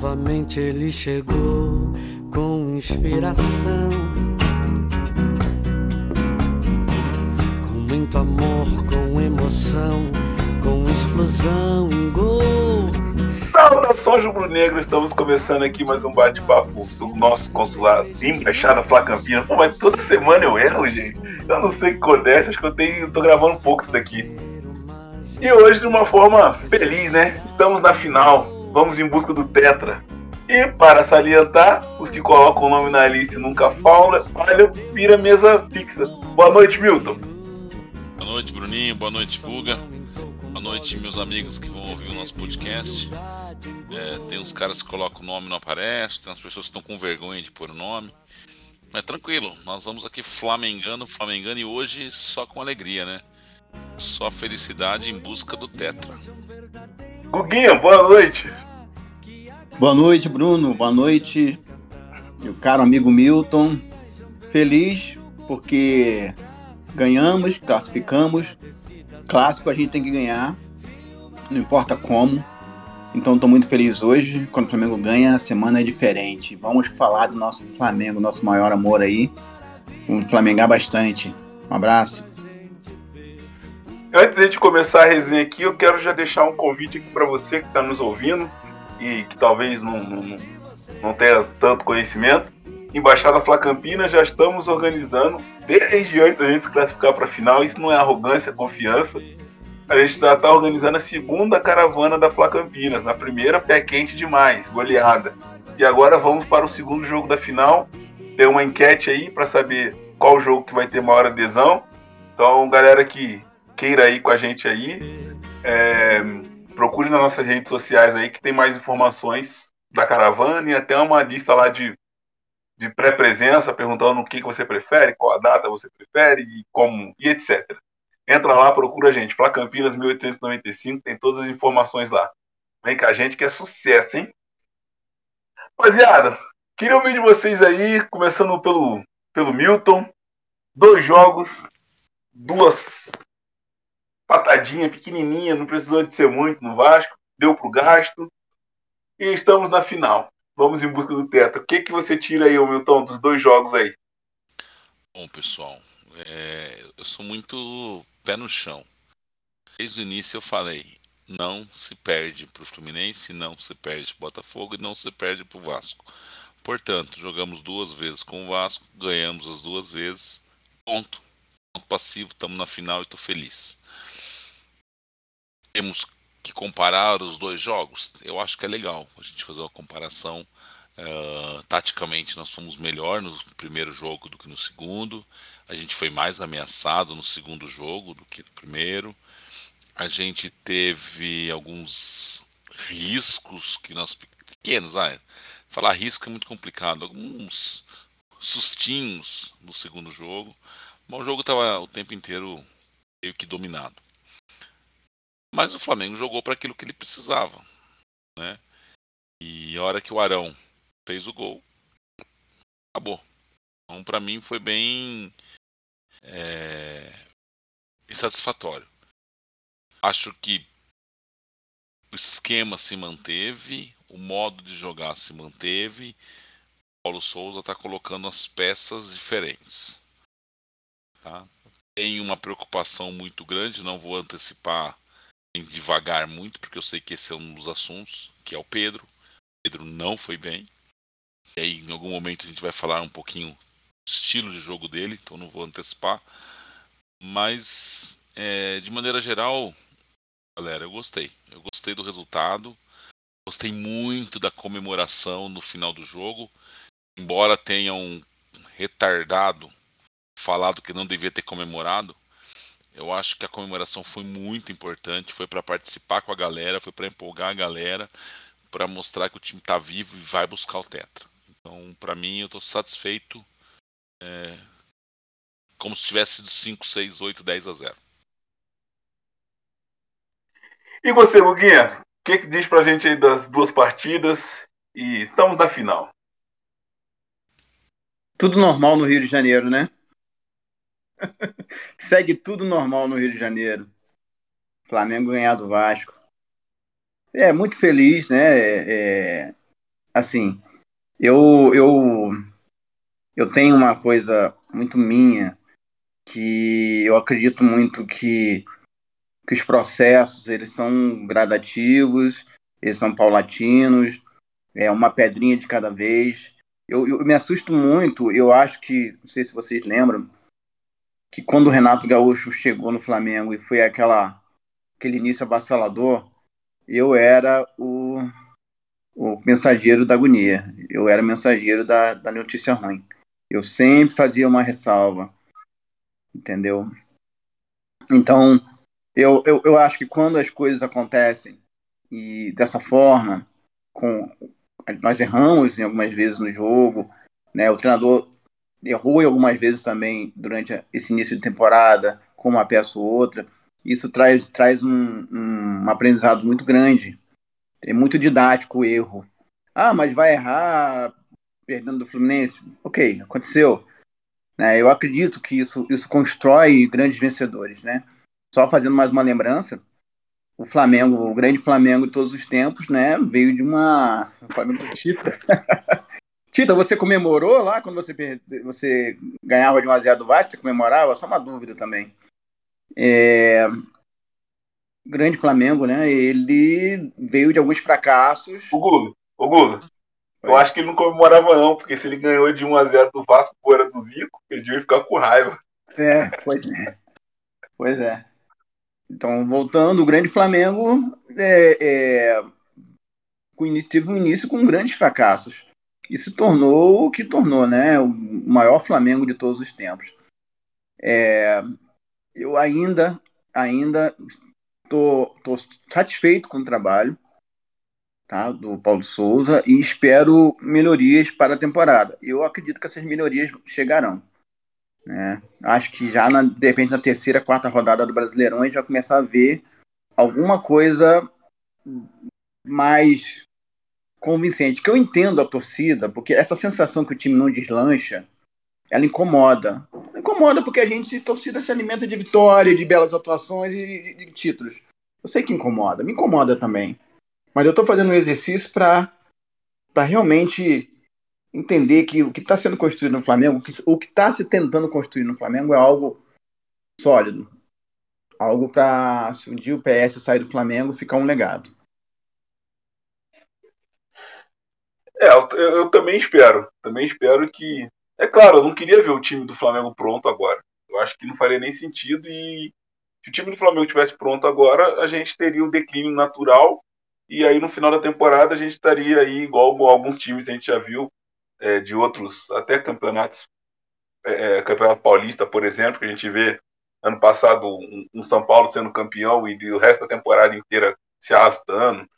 Novamente ele chegou com inspiração. Com muito amor, com emoção, com explosão, gol. Saudações rubro-negro, estamos começando aqui mais um bate-papo do nosso consulado Embaixada Flá Campinas. Pô, mas toda semana eu erro, gente. Eu não sei o que acontece, acho que eu tenho, tô gravando um pouco isso daqui. E hoje, de uma forma feliz, né? Estamos na final, vamos em busca do Tetra. E para salientar, os que colocam o nome na lista e nunca falham, falham vira mesa fixa. Boa noite, Milton. Boa noite, Bruninho. Boa noite, Buga. Boa noite, meus amigos que vão ouvir o nosso podcast. É, tem uns caras que colocam o nome e não aparece, tem as pessoas que estão com vergonha de pôr o nome. Mas tranquilo, nós vamos aqui flamengando, flamengando e hoje só com alegria, né? Só felicidade em busca do Tetra. Guguinha, boa noite. Boa noite, Bruno. Boa noite, meu caro amigo Milton. Feliz porque ganhamos, classificamos. Clássico a gente tem que ganhar, não importa como. Então estou muito feliz hoje. Quando o Flamengo ganha, a semana é diferente. Vamos falar do nosso Flamengo, nosso maior amor aí. Vamos flamengar bastante. Um abraço. Antes de começar a resenha aqui, eu quero já deixar um convite aqui para você que está nos ouvindo e que talvez não, não, não tenha tanto conhecimento. Embaixada Fla Campinas já estamos organizando desde antes da gente se classificar para a final. Isso não é arrogância, é confiança. A gente já está organizando a segunda caravana da Fla Campinas. Na primeira, pé quente demais, goleada. E agora vamos para o segundo jogo da final. Tem uma enquete aí para saber qual jogo que vai ter maior adesão. Então, galera que queira ir com a gente aí, é, procure nas nossas redes sociais aí que tem mais informações da caravana e até uma lista lá de, de pré-presença, perguntando o que, que você prefere, qual a data você prefere e como e etc. Entra lá, procura a gente, Flá Campinas 1895, tem todas as informações lá. Vem com a gente que é sucesso, hein? Rapaziada, queria ouvir de vocês aí, começando pelo, pelo Milton. Dois jogos, duas patadinha pequenininha, não precisou de ser muito no Vasco, deu pro gasto. E estamos na final. Vamos em busca do teto. O que, que você tira aí, Milton, dos dois jogos aí? Bom, pessoal, é, eu sou muito pé no chão. Desde o início eu falei, não se perde para o Fluminense, não se perde para o Botafogo e não se perde para o Vasco. Portanto, jogamos duas vezes com o Vasco, ganhamos as duas vezes, ponto. Ponto passivo, estamos na final e estou feliz temos que comparar os dois jogos, eu acho que é legal a gente fazer uma comparação. Uh, taticamente, nós fomos melhor no primeiro jogo do que no segundo. A gente foi mais ameaçado no segundo jogo do que no primeiro. A gente teve alguns riscos que nós pequenos, ah, falar risco é muito complicado, alguns sustinhos no segundo jogo. Mas o jogo estava o tempo inteiro meio que dominado. Mas o Flamengo jogou para aquilo que ele precisava. Né? E a hora que o Arão fez o gol, acabou. Então, para mim, foi bem é, insatisfatório. Acho que o esquema se manteve, o modo de jogar se manteve. Paulo Souza está colocando as peças diferentes. Tá? Tem uma preocupação muito grande, não vou antecipar devagar muito, porque eu sei que esse é um dos assuntos, que é o Pedro. O Pedro não foi bem. E aí, em algum momento, a gente vai falar um pouquinho do estilo de jogo dele, então não vou antecipar. Mas, é, de maneira geral, galera, eu gostei. Eu gostei do resultado. Gostei muito da comemoração no final do jogo. Embora tenham retardado falado que não devia ter comemorado, eu acho que a comemoração foi muito importante, foi para participar com a galera, foi para empolgar a galera, para mostrar que o time está vivo e vai buscar o tetra. Então, para mim, eu estou satisfeito, é, como se tivesse sido 5, 6, 8, 10 a 0. E você, Luguinha? O que, que diz pra gente aí das duas partidas? E estamos na final. Tudo normal no Rio de Janeiro, né? Segue tudo normal no Rio de Janeiro. Flamengo ganhar do Vasco. É, muito feliz, né? É, é, assim, eu, eu, eu tenho uma coisa muito minha que eu acredito muito que, que os processos eles são gradativos, eles são paulatinos, é uma pedrinha de cada vez. Eu, eu me assusto muito, eu acho que, não sei se vocês lembram, que quando o Renato Gaúcho chegou no Flamengo e foi aquela, aquele início avassalador, eu era o o mensageiro da agonia. Eu era mensageiro da, da notícia ruim. Eu sempre fazia uma ressalva, entendeu? Então, eu, eu, eu acho que quando as coisas acontecem e dessa forma, com nós erramos em algumas vezes no jogo, né? O treinador errou algumas vezes também durante esse início de temporada, com uma peça ou outra. Isso traz, traz um, um aprendizado muito grande é muito didático o erro. Ah, mas vai errar perdendo do Fluminense? Ok, aconteceu. Né? Eu acredito que isso, isso constrói grandes vencedores, né? Só fazendo mais uma lembrança, o Flamengo, o grande Flamengo de todos os tempos, né, veio de uma o Flamengo do Tita. Você comemorou lá quando você você ganhava de 1 a 0 do Vasco, você comemorava? Só uma dúvida também. É grande Flamengo, né? Ele veio de alguns fracassos. O Guga, o Guga. Eu acho que ele não comemorava, não, porque se ele ganhou de 1x0 do Vasco fora do Zico, ele devia ficar com raiva. É, pois é. Pois é. Então, voltando, o grande Flamengo é, é, teve um início com grandes fracassos. E se tornou o que tornou, né? O maior Flamengo de todos os tempos. É, eu ainda, ainda tô, tô satisfeito com o trabalho tá, do Paulo Souza e espero melhorias para a temporada. Eu acredito que essas melhorias chegarão. Né? Acho que já, na, de repente, na terceira, quarta rodada do Brasileirão, a gente vai começar a ver alguma coisa mais convincente. Que eu entendo a torcida, porque essa sensação que o time não deslancha, ela incomoda. Incomoda porque a gente, torcida, se alimenta de vitória, de belas atuações e de títulos. Eu sei que incomoda, me incomoda também. Mas eu estou fazendo um exercício para realmente entender que o que está sendo construído no Flamengo, o que está se tentando construir no Flamengo é algo sólido. Algo para, se um dia o PS sair do Flamengo, ficar um legado. É, eu, eu, também espero. Também espero que é claro, eu não queria ver o time do Flamengo pronto agora. Eu acho que não faria nem sentido e se o time do Flamengo tivesse pronto agora, a gente teria o declínio natural e aí no final da temporada a gente estaria aí igual alguns times a gente já viu é, de outros, até campeonatos, é, é, campeonato paulista, por exemplo, que a gente vê ano passado um, um, São Paulo sendo campeão e o resto da temporada inteira se arrastando.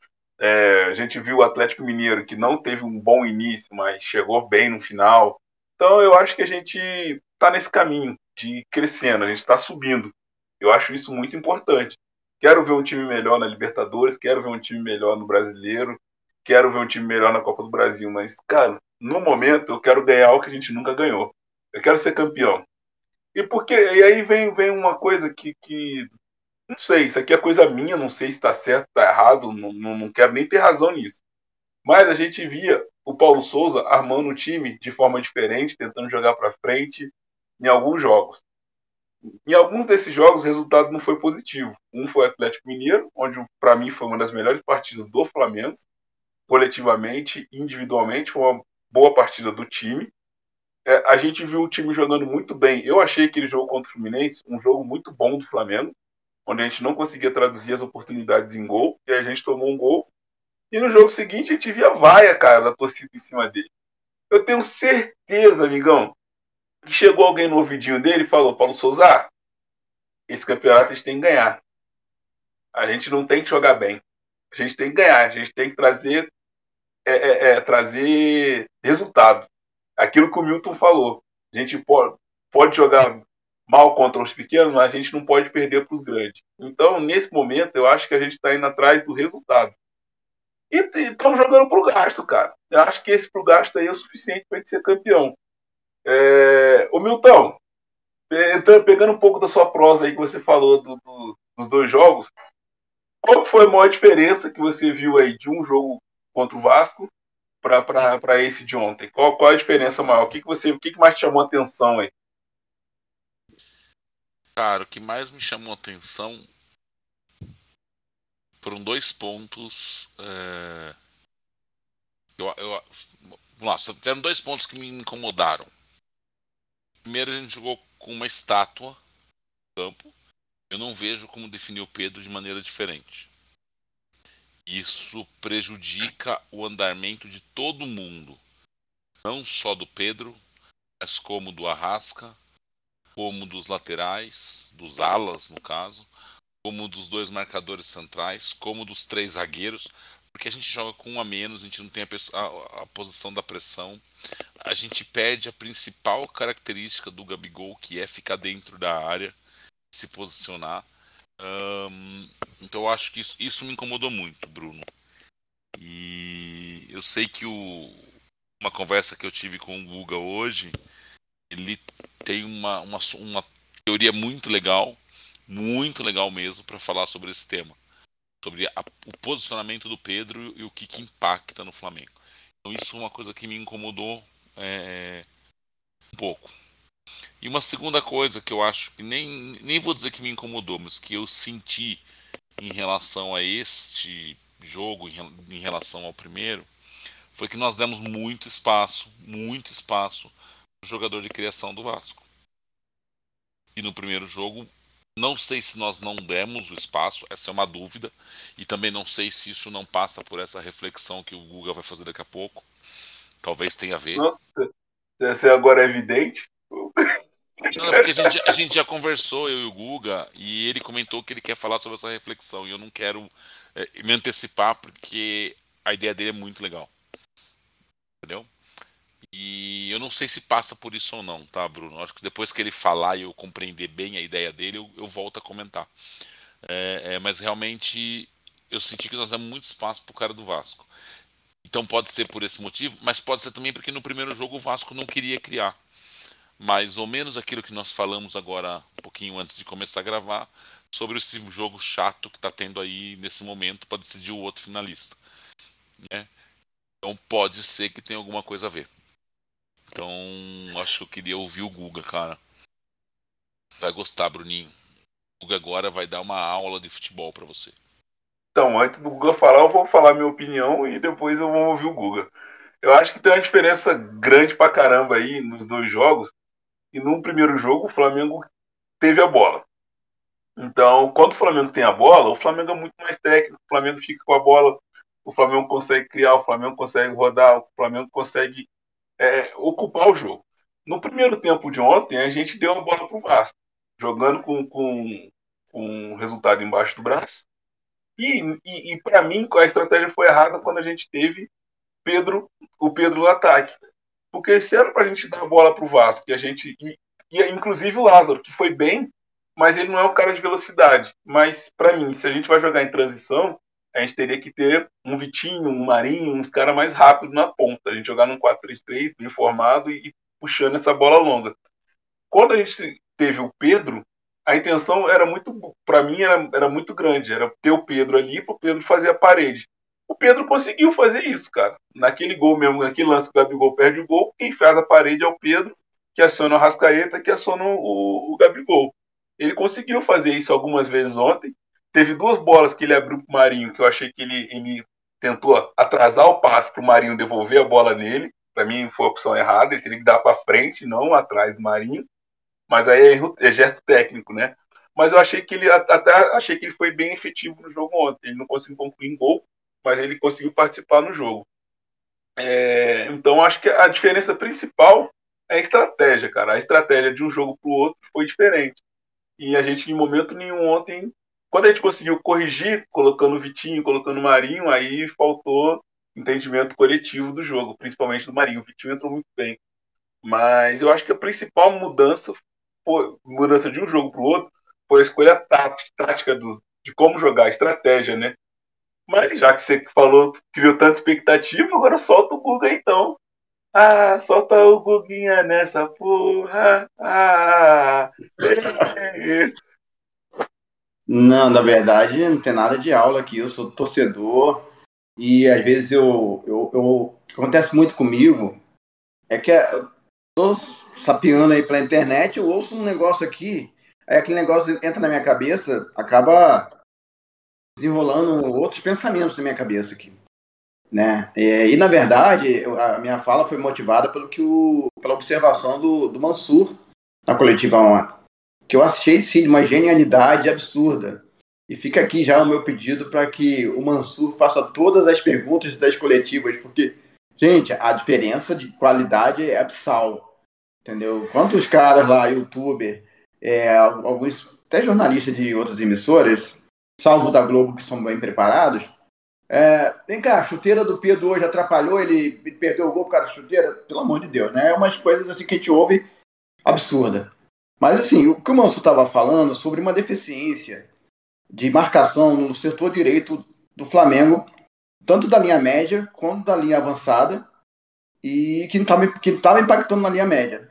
É, a gente viu o Atlético Mineiro que não teve um bom início, mas chegou bem no final. Então eu acho que a gente está nesse caminho de crescendo, a gente está subindo. Eu acho isso muito importante. Quero ver um time melhor na Libertadores, quero ver um time melhor no Brasileiro, quero ver um time melhor na Copa do Brasil, mas, cara, no momento eu quero ganhar o que a gente nunca ganhou. Eu quero ser campeão. E porque e aí vem, vem uma coisa que, que não sei, isso aqui é coisa minha, não sei se está certo, está errado, não, não, não quero nem ter razão nisso. Mas a gente via o Paulo Souza armando o time de forma diferente, tentando jogar para frente em alguns jogos. Em alguns desses jogos, o resultado não foi positivo. Um foi o Atlético Mineiro, onde para mim foi uma das melhores partidas do Flamengo, coletivamente, individualmente, foi uma boa partida do time. É, a gente viu o time jogando muito bem. Eu achei aquele jogo contra o Fluminense um jogo muito bom do Flamengo, onde a gente não conseguia traduzir as oportunidades em gol, e a gente tomou um gol e no jogo seguinte a gente via vaia, cara, da torcida em cima dele. Eu tenho certeza, amigão, que chegou alguém no ouvidinho dele e falou: Paulo Souza, esse campeonato a gente tem que ganhar. A gente não tem que jogar bem. A gente tem que ganhar. A gente tem que trazer, é, é, é, trazer resultado. Aquilo que o Milton falou. A gente pode, pode jogar mal contra os pequenos, mas a gente não pode perder para os grandes. Então, nesse momento, eu acho que a gente está indo atrás do resultado. E estamos jogando pro gasto, cara. Eu acho que esse pro gasto aí é o suficiente para gente ser campeão. É... Ô Milton, pegando um pouco da sua prosa aí que você falou do, do, dos dois jogos, qual foi a maior diferença que você viu aí de um jogo contra o Vasco para esse de ontem? Qual, qual a diferença maior? O que, que você, o que, que mais te chamou a atenção aí? Cara, o que mais me chamou a atenção foram dois pontos. É... Eu, eu, vamos lá, tiveram dois pontos que me incomodaram. Primeiro, a gente jogou com uma estátua no campo. Eu não vejo como definir o Pedro de maneira diferente. Isso prejudica o andamento de todo mundo, não só do Pedro, mas como do Arrasca, como dos laterais, dos alas, no caso, como dos dois marcadores centrais, como dos três zagueiros, porque a gente joga com um a menos, a gente não tem a, a, a posição da pressão. A gente perde a principal característica do Gabigol, que é ficar dentro da área, se posicionar. Então eu acho que isso, isso me incomodou muito, Bruno. E eu sei que o, uma conversa que eu tive com o Guga hoje, ele tem uma, uma, uma teoria muito legal, muito legal mesmo, para falar sobre esse tema. Sobre a, o posicionamento do Pedro e o que, que, impacta no Flamengo. Então, isso é uma coisa que me incomodou é, um pouco. E uma segunda coisa que eu acho que nem, nem vou dizer que me incomodou, mas que eu senti em relação a este jogo, em, em relação ao primeiro, foi que nós demos muito espaço, muito espaço jogador de criação do Vasco. E no primeiro jogo, não sei se nós não demos o espaço, essa é uma dúvida, e também não sei se isso não passa por essa reflexão que o Guga vai fazer daqui a pouco. Talvez tenha a ver. Nossa, essa agora é evidente. Não, é porque a gente, a gente, já conversou, eu e o Guga, e ele comentou que ele quer falar sobre essa reflexão, e eu não quero é, me antecipar, porque a ideia dele é muito legal. Entendeu? E eu não sei se passa por isso ou não, tá, Bruno? Acho que depois que ele falar e eu compreender bem a ideia dele, eu, eu volto a comentar. É, é, mas realmente eu senti que nós damos muito espaço pro cara do Vasco. Então pode ser por esse motivo, mas pode ser também porque no primeiro jogo o Vasco não queria criar. Mais ou menos aquilo que nós falamos agora, um pouquinho antes de começar a gravar, sobre esse jogo chato que está tendo aí nesse momento para decidir o outro finalista. Né? Então pode ser que tenha alguma coisa a ver. Então, acho que eu queria ouvir o Guga, cara. Vai gostar, Bruninho. O Guga agora vai dar uma aula de futebol para você. Então, antes do Guga falar, eu vou falar minha opinião e depois eu vou ouvir o Guga. Eu acho que tem uma diferença grande pra caramba aí nos dois jogos. E no primeiro jogo, o Flamengo teve a bola. Então, quando o Flamengo tem a bola, o Flamengo é muito mais técnico, o Flamengo fica com a bola, o Flamengo consegue criar, o Flamengo consegue rodar, o Flamengo consegue é, ocupar o jogo. No primeiro tempo de ontem, a gente deu a bola para o Vasco, jogando com, com, com resultado embaixo do braço. E, e, e para mim, a estratégia foi errada quando a gente teve Pedro, o Pedro no ataque. Porque se era para a gente dar a bola para o Vasco, e a gente. E, e, inclusive o Lázaro, que foi bem, mas ele não é um cara de velocidade. Mas para mim, se a gente vai jogar em transição, a gente teria que ter um Vitinho, um Marinho, uns caras mais rápidos na ponta. A gente jogar num 4-3-3, bem formado e, puxando essa bola longa. Quando a gente teve o Pedro, a intenção era muito, para mim, era, era muito grande. Era ter o Pedro ali para o Pedro fazer a parede. O Pedro conseguiu fazer isso, cara. Naquele gol mesmo, naquele lance que o Gabigol perde o gol, quem faz a parede é o Pedro, que aciona o Rascaeta, que aciona o, o Gabigol. Ele conseguiu fazer isso algumas vezes ontem. Teve duas bolas que ele abriu para o Marinho, que eu achei que ele, ele tentou atrasar o passe para o Marinho devolver a bola nele. Para mim foi a opção errada, ele teria que dar para frente, não atrás do Marinho. Mas aí é, é gesto técnico, né? Mas eu achei que ele até achei que ele foi bem efetivo no jogo ontem. Ele não conseguiu concluir em gol, mas ele conseguiu participar no jogo. É, então acho que a diferença principal é a estratégia, cara. A estratégia de um jogo para o outro foi diferente. E a gente, em momento nenhum, ontem quando a gente conseguiu corrigir, colocando o Vitinho, colocando o Marinho, aí faltou entendimento coletivo do jogo, principalmente do Marinho. O Vitinho entrou muito bem. Mas eu acho que a principal mudança, foi, mudança de um jogo para o outro, foi a escolha tática, tática do, de como jogar, a estratégia, né? Mas já que você falou, criou tanta expectativa, agora solta o Guga então. Ah, solta o Guguinha nessa porra. Ah, Não, na verdade, não tem nada de aula aqui. Eu sou torcedor e às vezes eu, eu, eu que acontece muito comigo é que eu tô sapeando aí pela internet, eu ouço um negócio aqui, aí aquele negócio entra na minha cabeça, acaba desenrolando outros pensamentos na minha cabeça aqui. Né? E, e, na verdade, a minha fala foi motivada pelo que o, pela observação do, do Mansur na coletiva ontem, que eu achei sim uma genialidade absurda. E fica aqui já o meu pedido para que o Mansur faça todas as perguntas das coletivas, porque, gente, a diferença de qualidade é absal. Entendeu? Quantos caras lá, youtuber, é, alguns até jornalistas de outras emissoras, salvo da Globo, que são bem preparados, é, vem cá, a chuteira do Pedro hoje atrapalhou, ele perdeu o gol por causa da chuteira? Pelo amor de Deus, né? É umas coisas assim que a gente ouve absurda. Mas assim, o que o Manso estava falando sobre uma deficiência de marcação no setor direito do Flamengo, tanto da linha média quanto da linha avançada, e que estava que tava impactando na linha média.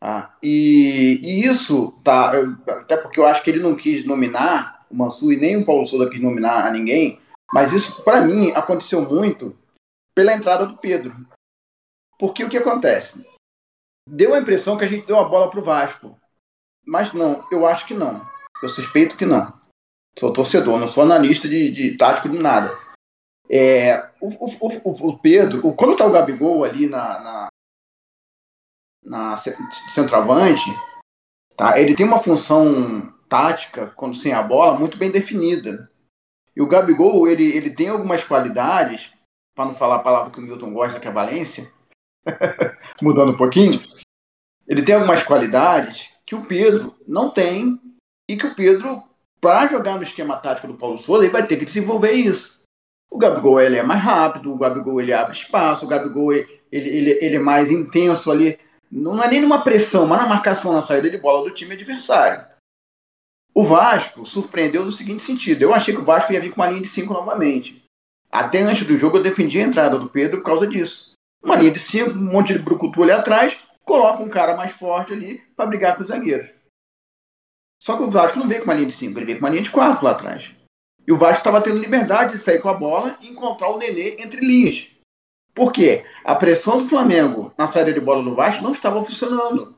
Ah, e, e isso, tá, até porque eu acho que ele não quis nominar o Mansur e nem o Paulo Souza quis nominar a ninguém, mas isso, para mim, aconteceu muito pela entrada do Pedro. Porque o que acontece? Deu a impressão que a gente deu a bola pro Vasco. Mas não, eu acho que não. Eu suspeito que não. Sou torcedor, não sou analista de, de tático de nada. É, o, o, o, Pedro, o, quando tá o Gabigol ali na, na, na centroavante, tá, ele tem uma função tática, quando sem a bola, muito bem definida. E o Gabigol, ele, ele tem algumas qualidades, para não falar a palavra que o Milton gosta, que é valência, mudando um pouquinho, ele tem algumas qualidades que o Pedro não tem e que o Pedro, para jogar no esquema tático do Paulo Souza, ele vai ter que desenvolver isso. O Gabigol ele é mais rápido, o Gabigol ele abre espaço, o Gabigol ele, ele, ele é mais intenso ali, não é nem numa pressão, mas na marcação na saída de bola do time adversário. O Vasco surpreendeu no seguinte sentido: eu achei que o Vasco ia vir com uma linha de 5 novamente. Até antes do jogo eu defendi a entrada do Pedro por causa disso. Uma linha de 5, um monte de brucutu ali atrás, coloca um cara mais forte ali para brigar com os zagueiros. Só que o Vasco não veio com uma linha de 5, ele veio com uma linha de 4 lá atrás. E o Vasco estava tendo liberdade de sair com a bola e encontrar o Nenê entre linhas. Por quê? A pressão do Flamengo na saída de bola do Vasco não estava funcionando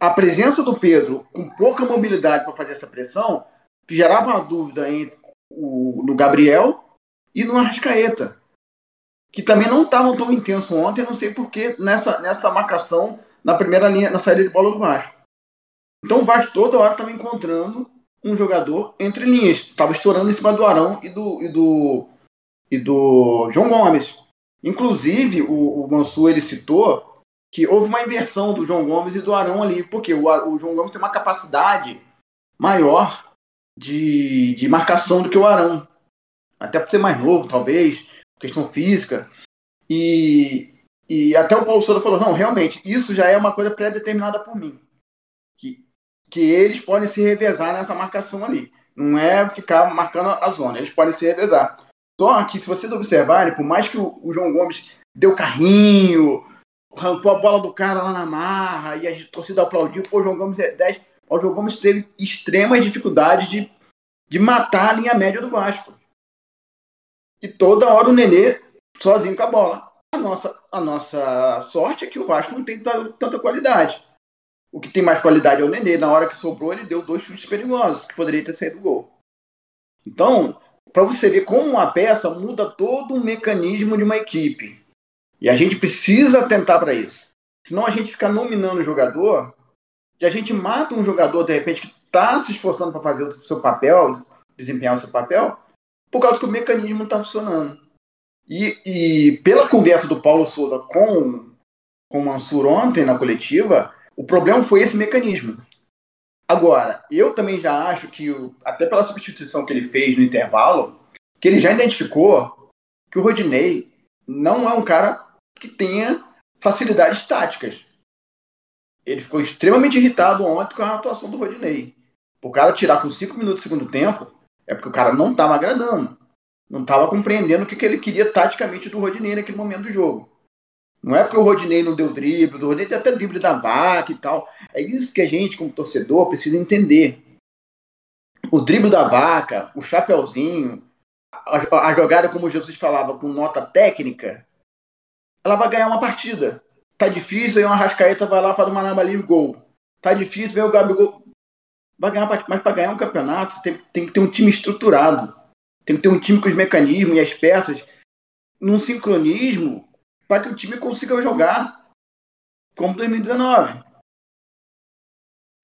a presença do Pedro com pouca mobilidade para fazer essa pressão gerava uma dúvida entre o, no Gabriel e no Arrascaeta, que também não estavam tão intenso ontem, não sei porquê, nessa, nessa marcação na primeira linha, na saída de bola do Vasco. Então o Vasco toda hora estava encontrando um jogador entre linhas, estava estourando em cima do Arão e do, e do, e do João Gomes. Inclusive, o, o Mansur ele citou que houve uma inversão do João Gomes e do Arão ali, porque o, o João Gomes tem uma capacidade maior de, de marcação do que o Arão. Até por ser mais novo, talvez, questão física. E, e até o Paulo Souza falou: não, realmente, isso já é uma coisa pré-determinada por mim. Que, que eles podem se revezar nessa marcação ali. Não é ficar marcando a zona, eles podem se revezar. Só que, se vocês observarem, por mais que o, o João Gomes deu carrinho, arrancou a bola do cara lá na marra e a torcida aplaudiu. Pô, o João Gomes é 10. O João Gomes teve extremas dificuldades de, de matar a linha média do Vasco. E toda hora o Nenê sozinho com a bola. A nossa, a nossa sorte é que o Vasco não tem tanta qualidade. O que tem mais qualidade é o Nenê. Na hora que sobrou, ele deu dois chutes perigosos, que poderia ter saído gol. Então, para você ver como uma peça muda todo o mecanismo de uma equipe. E a gente precisa tentar para isso. Senão a gente fica nominando o jogador e a gente mata um jogador, de repente, que está se esforçando para fazer o seu papel, desempenhar o seu papel, por causa que o mecanismo não está funcionando. E, e, pela conversa do Paulo Souza com, com o Mansur ontem na coletiva, o problema foi esse mecanismo. Agora, eu também já acho que, até pela substituição que ele fez no intervalo, que ele já identificou que o Rodinei não é um cara que tenha facilidades táticas. Ele ficou extremamente irritado ontem com a atuação do Rodinei. O cara tirar com 5 minutos do segundo tempo é porque o cara não estava agradando. Não estava compreendendo o que, que ele queria taticamente do Rodinei naquele momento do jogo. Não é porque o Rodinei não deu drible, o Rodinei deu até drible da vaca e tal. É isso que a gente, como torcedor, precisa entender. O drible da vaca, o chapeuzinho, a, a jogada, como Jesus falava, com nota técnica, ela vai ganhar uma partida. Tá difícil, aí uma Rascaeta vai lá, faz uma naba livre, gol. Tá difícil, vem o Gabigol. Vai ganhar, mas para ganhar um campeonato, você tem, tem que ter um time estruturado. Tem que ter um time com os mecanismos e as peças num sincronismo para que o time consiga jogar como 2019.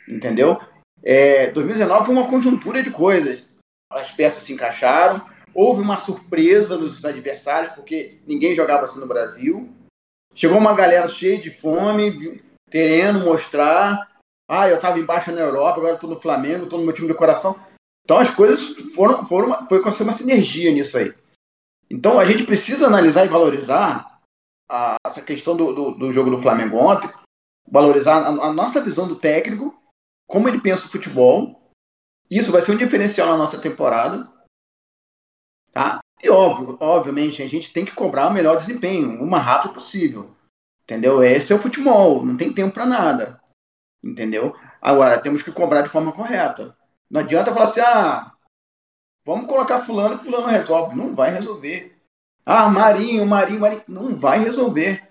Entendeu? É, 2019 foi uma conjuntura de coisas. As peças se encaixaram, houve uma surpresa nos adversários, porque ninguém jogava assim no Brasil. Chegou uma galera cheia de fome, querendo mostrar. Ah, eu estava embaixo na Europa, agora estou no Flamengo, estou no meu time de coração. Então as coisas foram, foram foi com uma sinergia nisso aí. Então a gente precisa analisar e valorizar a, essa questão do, do, do, jogo do Flamengo ontem, valorizar a, a, nossa visão do técnico, como ele pensa o futebol. Isso vai ser um diferencial na nossa temporada. Tá? E óbvio, obviamente, a gente tem que cobrar o melhor desempenho, o mais rápido possível. Entendeu? Esse é o futebol, não tem tempo para nada. Entendeu? Agora, temos que cobrar de forma correta. Não adianta falar assim, ah, vamos colocar fulano que fulano resolve. Não vai resolver. Ah, Marinho, Marinho, Marinho. Não vai resolver.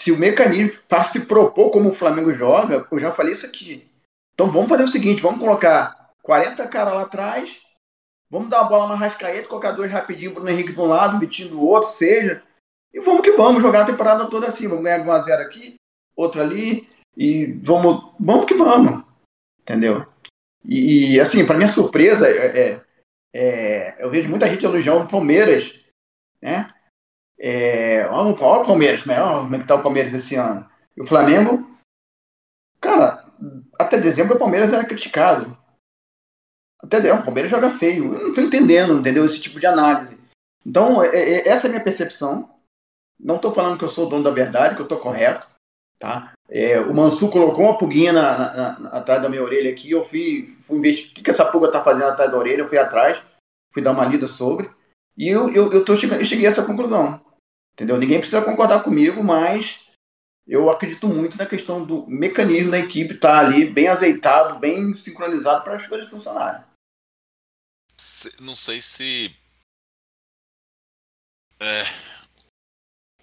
Se o mecanismo, para se propor como o Flamengo joga, eu já falei isso aqui. Então vamos fazer o seguinte, vamos colocar 40 caras lá atrás, vamos dar a bola na Rascaeta, colocar dois rapidinho, Bruno Henrique de um lado, Vitinho do outro, seja. E vamos que vamos, jogar a temporada toda assim. Vamos ganhar 1x0 aqui, outro ali, e vamos, vamos que vamos. Entendeu? E, assim, para minha surpresa, é, é, é, eu vejo muita gente elogiando o Palmeiras né? É, olha, o Palmeiras, né? olha como é que tá o Palmeiras esse ano. E o Flamengo, cara, até dezembro o Palmeiras era criticado. Até o Palmeiras joga feio. Eu não tô entendendo, entendeu? Esse tipo de análise. Então, é, é, essa é a minha percepção. Não estou falando que eu sou dono da verdade, que eu estou correto. Tá? É, o Mansu colocou uma pulguinha na, na, na, atrás da minha orelha aqui. Eu fui, fui ver o que, que essa pulga está fazendo atrás da orelha. Eu fui atrás, fui dar uma lida sobre. E eu, eu, eu, tô chegando, eu cheguei a essa conclusão. Entendeu? Ninguém precisa concordar comigo, mas eu acredito muito na questão do mecanismo da equipe estar tá ali bem azeitado, bem sincronizado para as coisas funcionarem. Não sei se. É,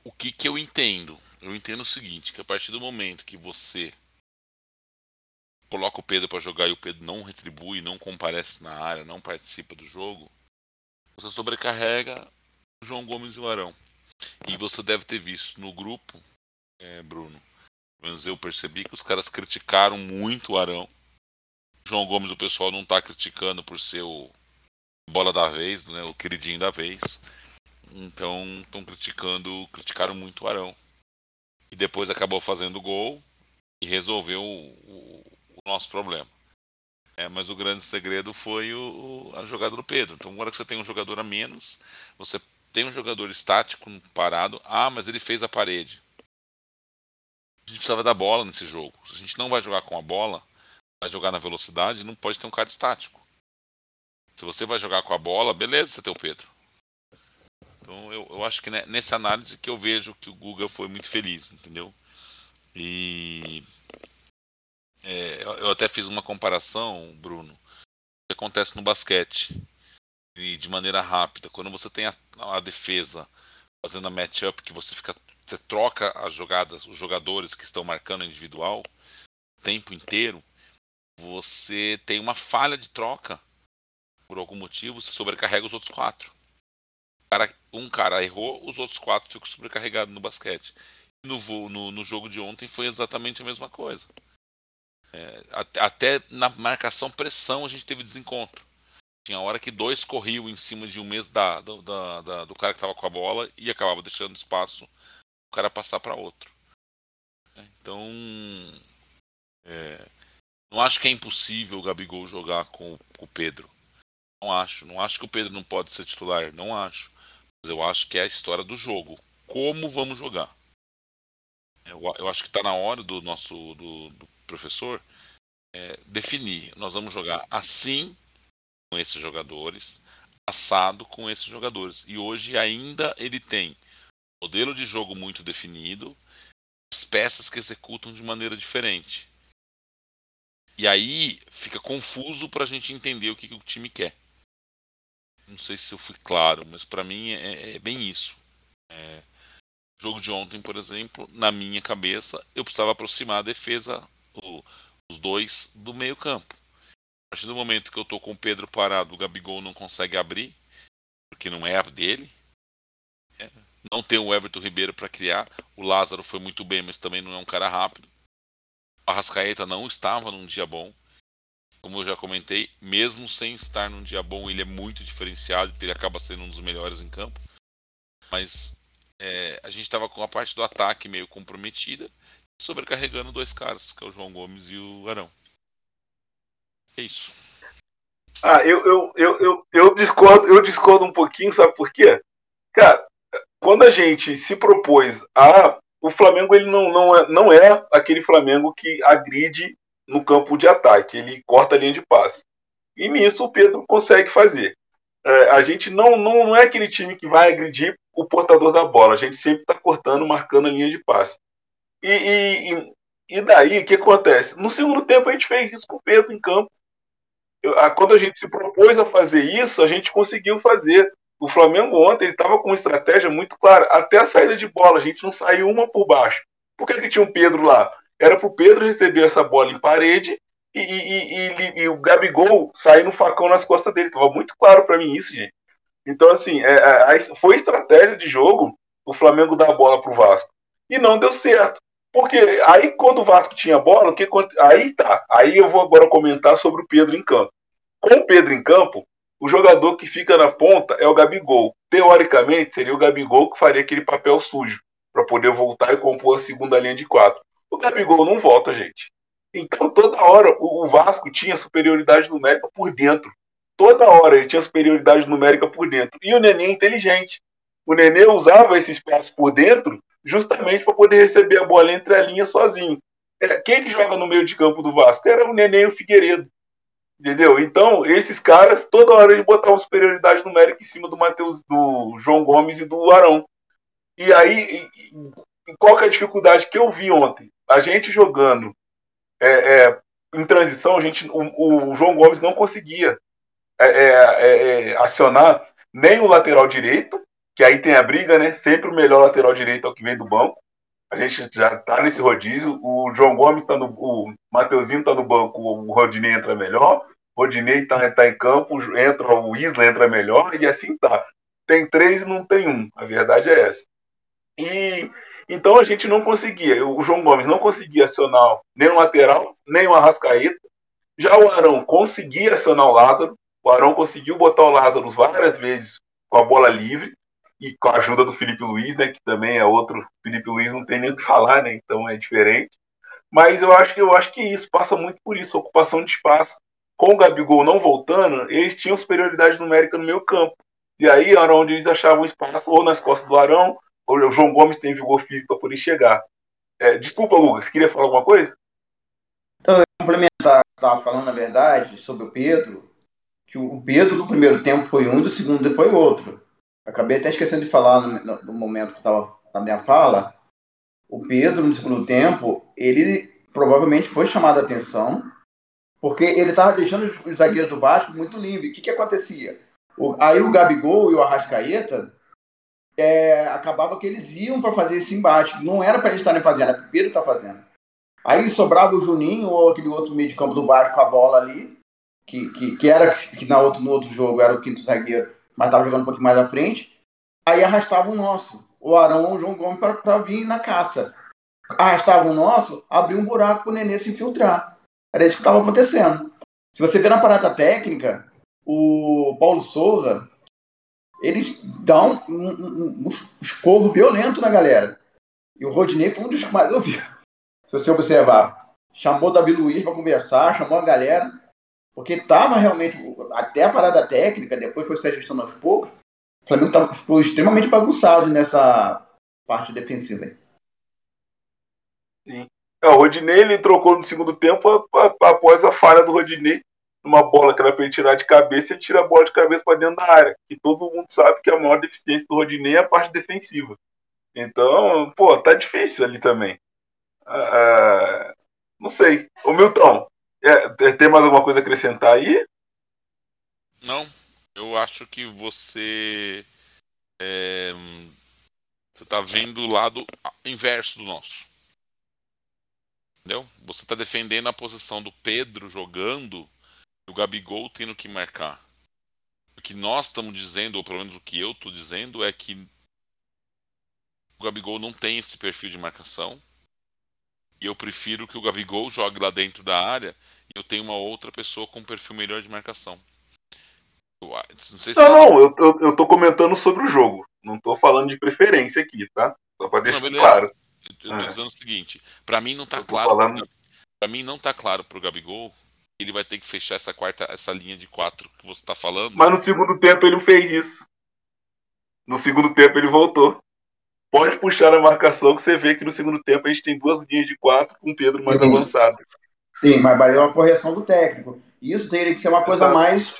o que, que eu entendo? Eu entendo o seguinte: que a partir do momento que você coloca o Pedro para jogar e o Pedro não retribui, não comparece na área, não participa do jogo, você sobrecarrega o João Gomes e o Arão. E você deve ter visto no grupo, é, Bruno, pelo menos eu percebi que os caras criticaram muito o Arão. O João Gomes o pessoal não está criticando por ser o bola da vez, né, o queridinho da vez. Então estão criticando, criticaram muito o Arão. E depois acabou fazendo gol e resolveu o, o, o nosso problema. É, mas o grande segredo foi o, a jogada do Pedro. Então, agora que você tem um jogador a menos, você tem um jogador estático, parado. Ah, mas ele fez a parede. A gente precisava da bola nesse jogo. Se a gente não vai jogar com a bola, vai jogar na velocidade, não pode ter um cara estático. Se você vai jogar com a bola, beleza, você tem o Pedro. Então, eu, eu acho que nessa análise que eu vejo que o Guga foi muito feliz, entendeu? E é, eu até fiz uma comparação, Bruno, que acontece no basquete. E de maneira rápida. Quando você tem a, a defesa fazendo a matchup, que você fica. Você troca as jogadas, os jogadores que estão marcando individual o tempo inteiro, você tem uma falha de troca. Por algum motivo, você sobrecarrega os outros quatro. Um cara errou, os outros quatro ficam sobrecarregados no basquete. No, no, no jogo de ontem foi exatamente a mesma coisa. É, até na marcação pressão a gente teve desencontro. Tinha hora que dois corriam em cima de um mesmo da, da, da, do cara que estava com a bola e acabava deixando espaço o cara passar para outro. É, então, é, não acho que é impossível o Gabigol jogar com, com, o Pedro. Não acho. Não acho que o Pedro não pode ser titular. Não acho. Eu acho que é a história do jogo. Como vamos jogar? Eu, eu acho que está na hora do nosso do, do professor é, definir. Nós vamos jogar assim com esses jogadores, assado com esses jogadores. E hoje ainda ele tem modelo de jogo muito definido, as peças que executam de maneira diferente. E aí fica confuso para a gente entender o que, que, o time quer. Não sei se eu fui claro, mas para mim é, é, bem isso. É, jogo de ontem, por exemplo, na minha cabeça, eu precisava aproximar a defesa, o, os dois, do meio campo. A partir do momento que eu tô com o Pedro parado, o Gabigol não consegue abrir, porque não é a dele. É. Não tem o Everton Ribeiro para criar. O Lázaro foi muito bem, mas também não é um cara rápido. O Arrascaeta não estava num dia bom. Como eu já comentei, mesmo sem estar num dia bom, ele é muito diferenciado, ele acaba sendo um dos melhores em campo. Mas é, a gente estava com a parte do ataque meio comprometida, sobrecarregando dois caras, que é o João Gomes e o Arão. É isso. Ah, eu, eu, eu, eu, eu, discordo, eu discordo um pouquinho, sabe por quê? Cara, quando a gente se propôs a. O Flamengo ele não, não, é, não é aquele Flamengo que agride no campo de ataque, ele corta a linha de passe. E nisso o Pedro consegue fazer. É, a gente não, não, não é aquele time que vai agredir o portador da bola. A gente sempre está cortando, marcando a linha de passe. E, e, e daí, o que acontece? No segundo tempo, a gente fez isso com o Pedro em campo. Eu, a, quando a gente se propôs a fazer isso, a gente conseguiu fazer. O Flamengo ontem estava com uma estratégia muito clara. Até a saída de bola, a gente não saiu uma por baixo. Por que, que tinha um Pedro lá? Era para o Pedro receber essa bola em parede e, e, e, o Gabigol sair no facão nas costas dele. Estava muito claro para mim isso, gente. Então, assim, é, é, foi estratégia de jogo o Flamengo dar a bola pro Vasco. E não deu certo. Porque aí, quando o Vasco tinha bola, o que aí tá. Aí eu vou agora comentar sobre o Pedro em campo. Com o Pedro em campo, o jogador que fica na ponta é o Gabigol. Teoricamente, seria o Gabigol que faria aquele papel sujo para poder voltar e compor a segunda linha de quatro. O Gabigol não volta, gente. Então, toda hora, o Vasco tinha superioridade numérica por dentro toda hora ele tinha superioridade numérica por dentro. E o Nenê é inteligente. O Nenê usava esse espaço por dentro justamente para poder receber a bola entre a linha sozinho. É, quem que joga no meio de campo do Vasco? Era o Nenê e o Figueiredo. Entendeu? Então, esses caras, toda hora eles botavam superioridade numérica em cima do Mateus, do João Gomes e do Arão. E aí, qual que é a dificuldade que eu vi ontem? A gente jogando é, é, em transição, a gente, o, o João Gomes não conseguia é, é, é, é, acionar nem o lateral direito, que aí tem a briga, né? Sempre o melhor lateral direito é o que vem do banco. A gente já tá nesse rodízio. O João Gomes tá no. O Mateuzinho tá no banco, o Rodinei entra melhor. O Rodinei tá, tá em campo, entra o Isla entra melhor, e assim tá. Tem três e não tem um. A verdade é essa. E então a gente não conseguia. O João Gomes não conseguia acionar nem o lateral, nem o Arrascaeta. Já o Arão conseguia acionar o Lázaro. O Arão conseguiu botar o Lázaro várias vezes com a bola livre e com a ajuda do Felipe Luiz, né, que também é outro. Felipe Luiz não tem nem o que falar, né, então é diferente. Mas eu acho que eu acho que isso passa muito por isso, ocupação de espaço. Com o Gabigol não voltando, eles tinham superioridade numérica no meio campo. E aí era onde eles achavam espaço ou nas costas do Arão, o João Gomes tem vigor físico para poder chegar. É, desculpa, Lucas, queria falar alguma coisa? Então, eu complementar, estava falando a verdade sobre o Pedro que o Pedro do primeiro tempo foi um, do segundo foi outro. Acabei até esquecendo de falar no, no momento que estava na minha fala. O Pedro, no segundo tempo, ele provavelmente foi chamado a atenção porque ele estava deixando os, os zagueiros do Vasco muito livres. O que, que acontecia? O, aí o Gabigol e o Arrascaeta é, acabava que eles iam para fazer esse embate. Não era para eles estarem fazendo, era para o Pedro estar tá fazendo. Aí sobrava o Juninho ou aquele outro meio de campo do Vasco com a bola ali que, que, que era que na outro, no outro jogo era o quinto zagueiro, mas estava jogando um pouquinho mais à frente, aí arrastava o nosso, o Arão ou o João Gomes, para vir na caça. Arrastava o nosso, abria um buraco para o Nenê se infiltrar. Era isso que estava acontecendo. Se você ver na parada técnica, o Paulo Souza, eles dão um, um, um, escorro violento na galera. E o Rodinei foi um dos que mais ouviu. Se você observar. Chamou o Davi Luiz para conversar, chamou a galera. Porque estava realmente, até a parada técnica, depois foi se ajustando aos poucos, o Flamengo tava, extremamente bagunçado nessa parte defensiva. Sim. É, o Rodinei ele trocou no segundo tempo após a falha do Rodinei numa bola que era para ele tirar de cabeça, ele tira a bola de cabeça para dentro da área. E todo mundo sabe que a maior deficiência do Rodinei é a parte defensiva. Então, pô, tá difícil ali também. Ah, ah não sei. Ô Milton, é, tem mais alguma coisa a acrescentar aí? Não. Eu acho que você é, Você está vendo o lado inverso do nosso. Entendeu? Você está defendendo a posição do Pedro jogando o Gabigol tendo que marcar. O que nós estamos dizendo, ou pelo menos o que eu estou dizendo, é que o Gabigol não tem esse perfil de marcação. E eu prefiro que o Gabigol jogue lá dentro da área e eu tenho uma outra pessoa com um perfil melhor de marcação. Eu, não, se não, não eu, eu, eu tô comentando sobre o jogo. Não tô falando de preferência aqui, tá? Só pra deixar não, claro. Eu tô é. dizendo o seguinte, para mim não tá claro. Falando... Para mim não tá claro pro Gabigol ele vai ter que fechar essa quarta, essa linha de quatro que você tá falando. Mas no segundo tempo ele fez isso. No segundo tempo ele voltou. Pode puxar a marcação que você vê que no segundo tempo a gente tem duas linhas de quatro com o Pedro mais Sim. avançado. Sim, mas valeu a correção do técnico. Isso teria que ser uma coisa Exato. mais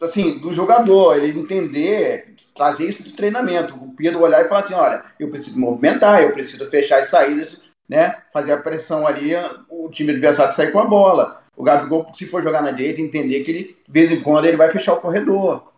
assim, do jogador, ele entender, trazer isso de treinamento. O Pedro olhar e falar assim, olha, eu preciso movimentar, eu preciso fechar as saídas, né? Fazer a pressão ali, o time adversário sair com a bola. O Gabigol, se for jogar na direita, entender que ele, de vez em quando, ele vai fechar o corredor.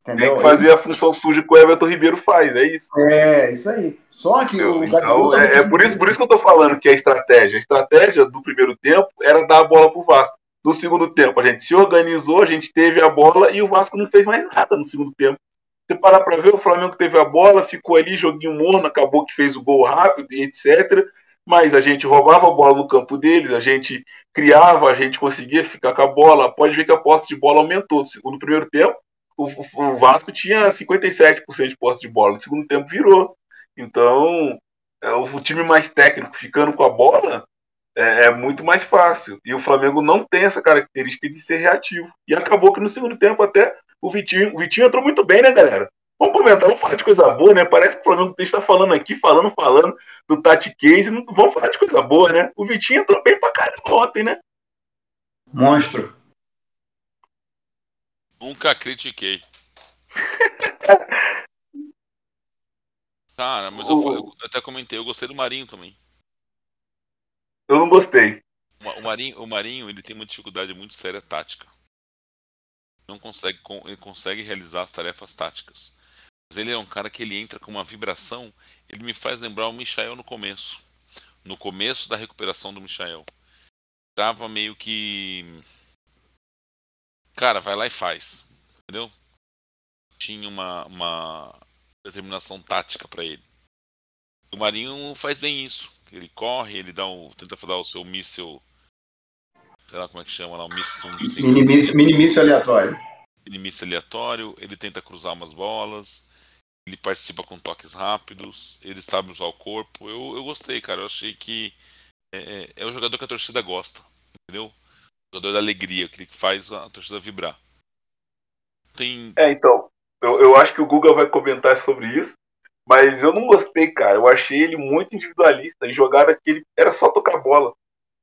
Entendeu? Tem que fazer é a função suja que o Everton Ribeiro faz, é isso. É, isso aí. Só que o então, tá é, é, por, isso, por isso que eu tô falando que a estratégia, a estratégia do primeiro tempo era dar a bola pro Vasco. No segundo tempo, a gente se organizou, a gente teve a bola e o Vasco não fez mais nada no segundo tempo. Você parar para ver, o Flamengo teve a bola, ficou ali, joguinho morno, acabou que fez o gol rápido e etc. Mas a gente roubava a bola no campo deles, a gente criava, a gente conseguia ficar com a bola. Pode ver que a posse de bola aumentou. No segundo primeiro tempo, o, o Vasco tinha 57% de posse de bola. No segundo tempo virou. Então, é, o time mais técnico ficando com a bola é, é, muito mais fácil. E o Flamengo não tem essa característica de ser reativo. E acabou que no segundo tempo até o Vitinho, o Vitinho entrou muito bem, né, galera? Vamos comentar, vamos falar de coisa boa, né? Parece que o Flamengo está falando aqui, falando, falando do Tati Case. Não, vamos falar de coisa boa, né? O Vitinho entrou bem pra caramba ontem, né? Monstro. Nunca critiquei. Cara, mas eu, eu, até comentei, eu gostei do Marinho também. Eu não gostei. O Marinho, o Marinho ele tem uma dificuldade muito séria tática. Não consegue, ele consegue realizar as tarefas táticas. Mas ele é um cara que ele entra com uma vibração. Ele me faz lembrar o Michael no começo. No começo da recuperação do Michael. Tava meio que. Cara, vai lá e faz. Entendeu? Tinha uma, uma determinação tática para ele. O Marinho faz bem isso. Ele corre, ele dá um, tenta dar o seu míssil. Sei lá como é que chama lá, um míssil. Mini míssil aleatório. Mini míssil aleatório, ele tenta cruzar umas bolas, ele participa com toques rápidos, ele sabe usar o corpo. Eu, eu gostei, cara. Eu achei que é, é, é o jogador que a torcida gosta, entendeu? O jogador da alegria, aquele que faz a torcida vibrar. Tem... É, então, eu, eu acho que o Google vai comentar sobre isso. Mas eu não gostei, cara. Eu achei ele muito individualista. E jogava que ele era só tocar bola.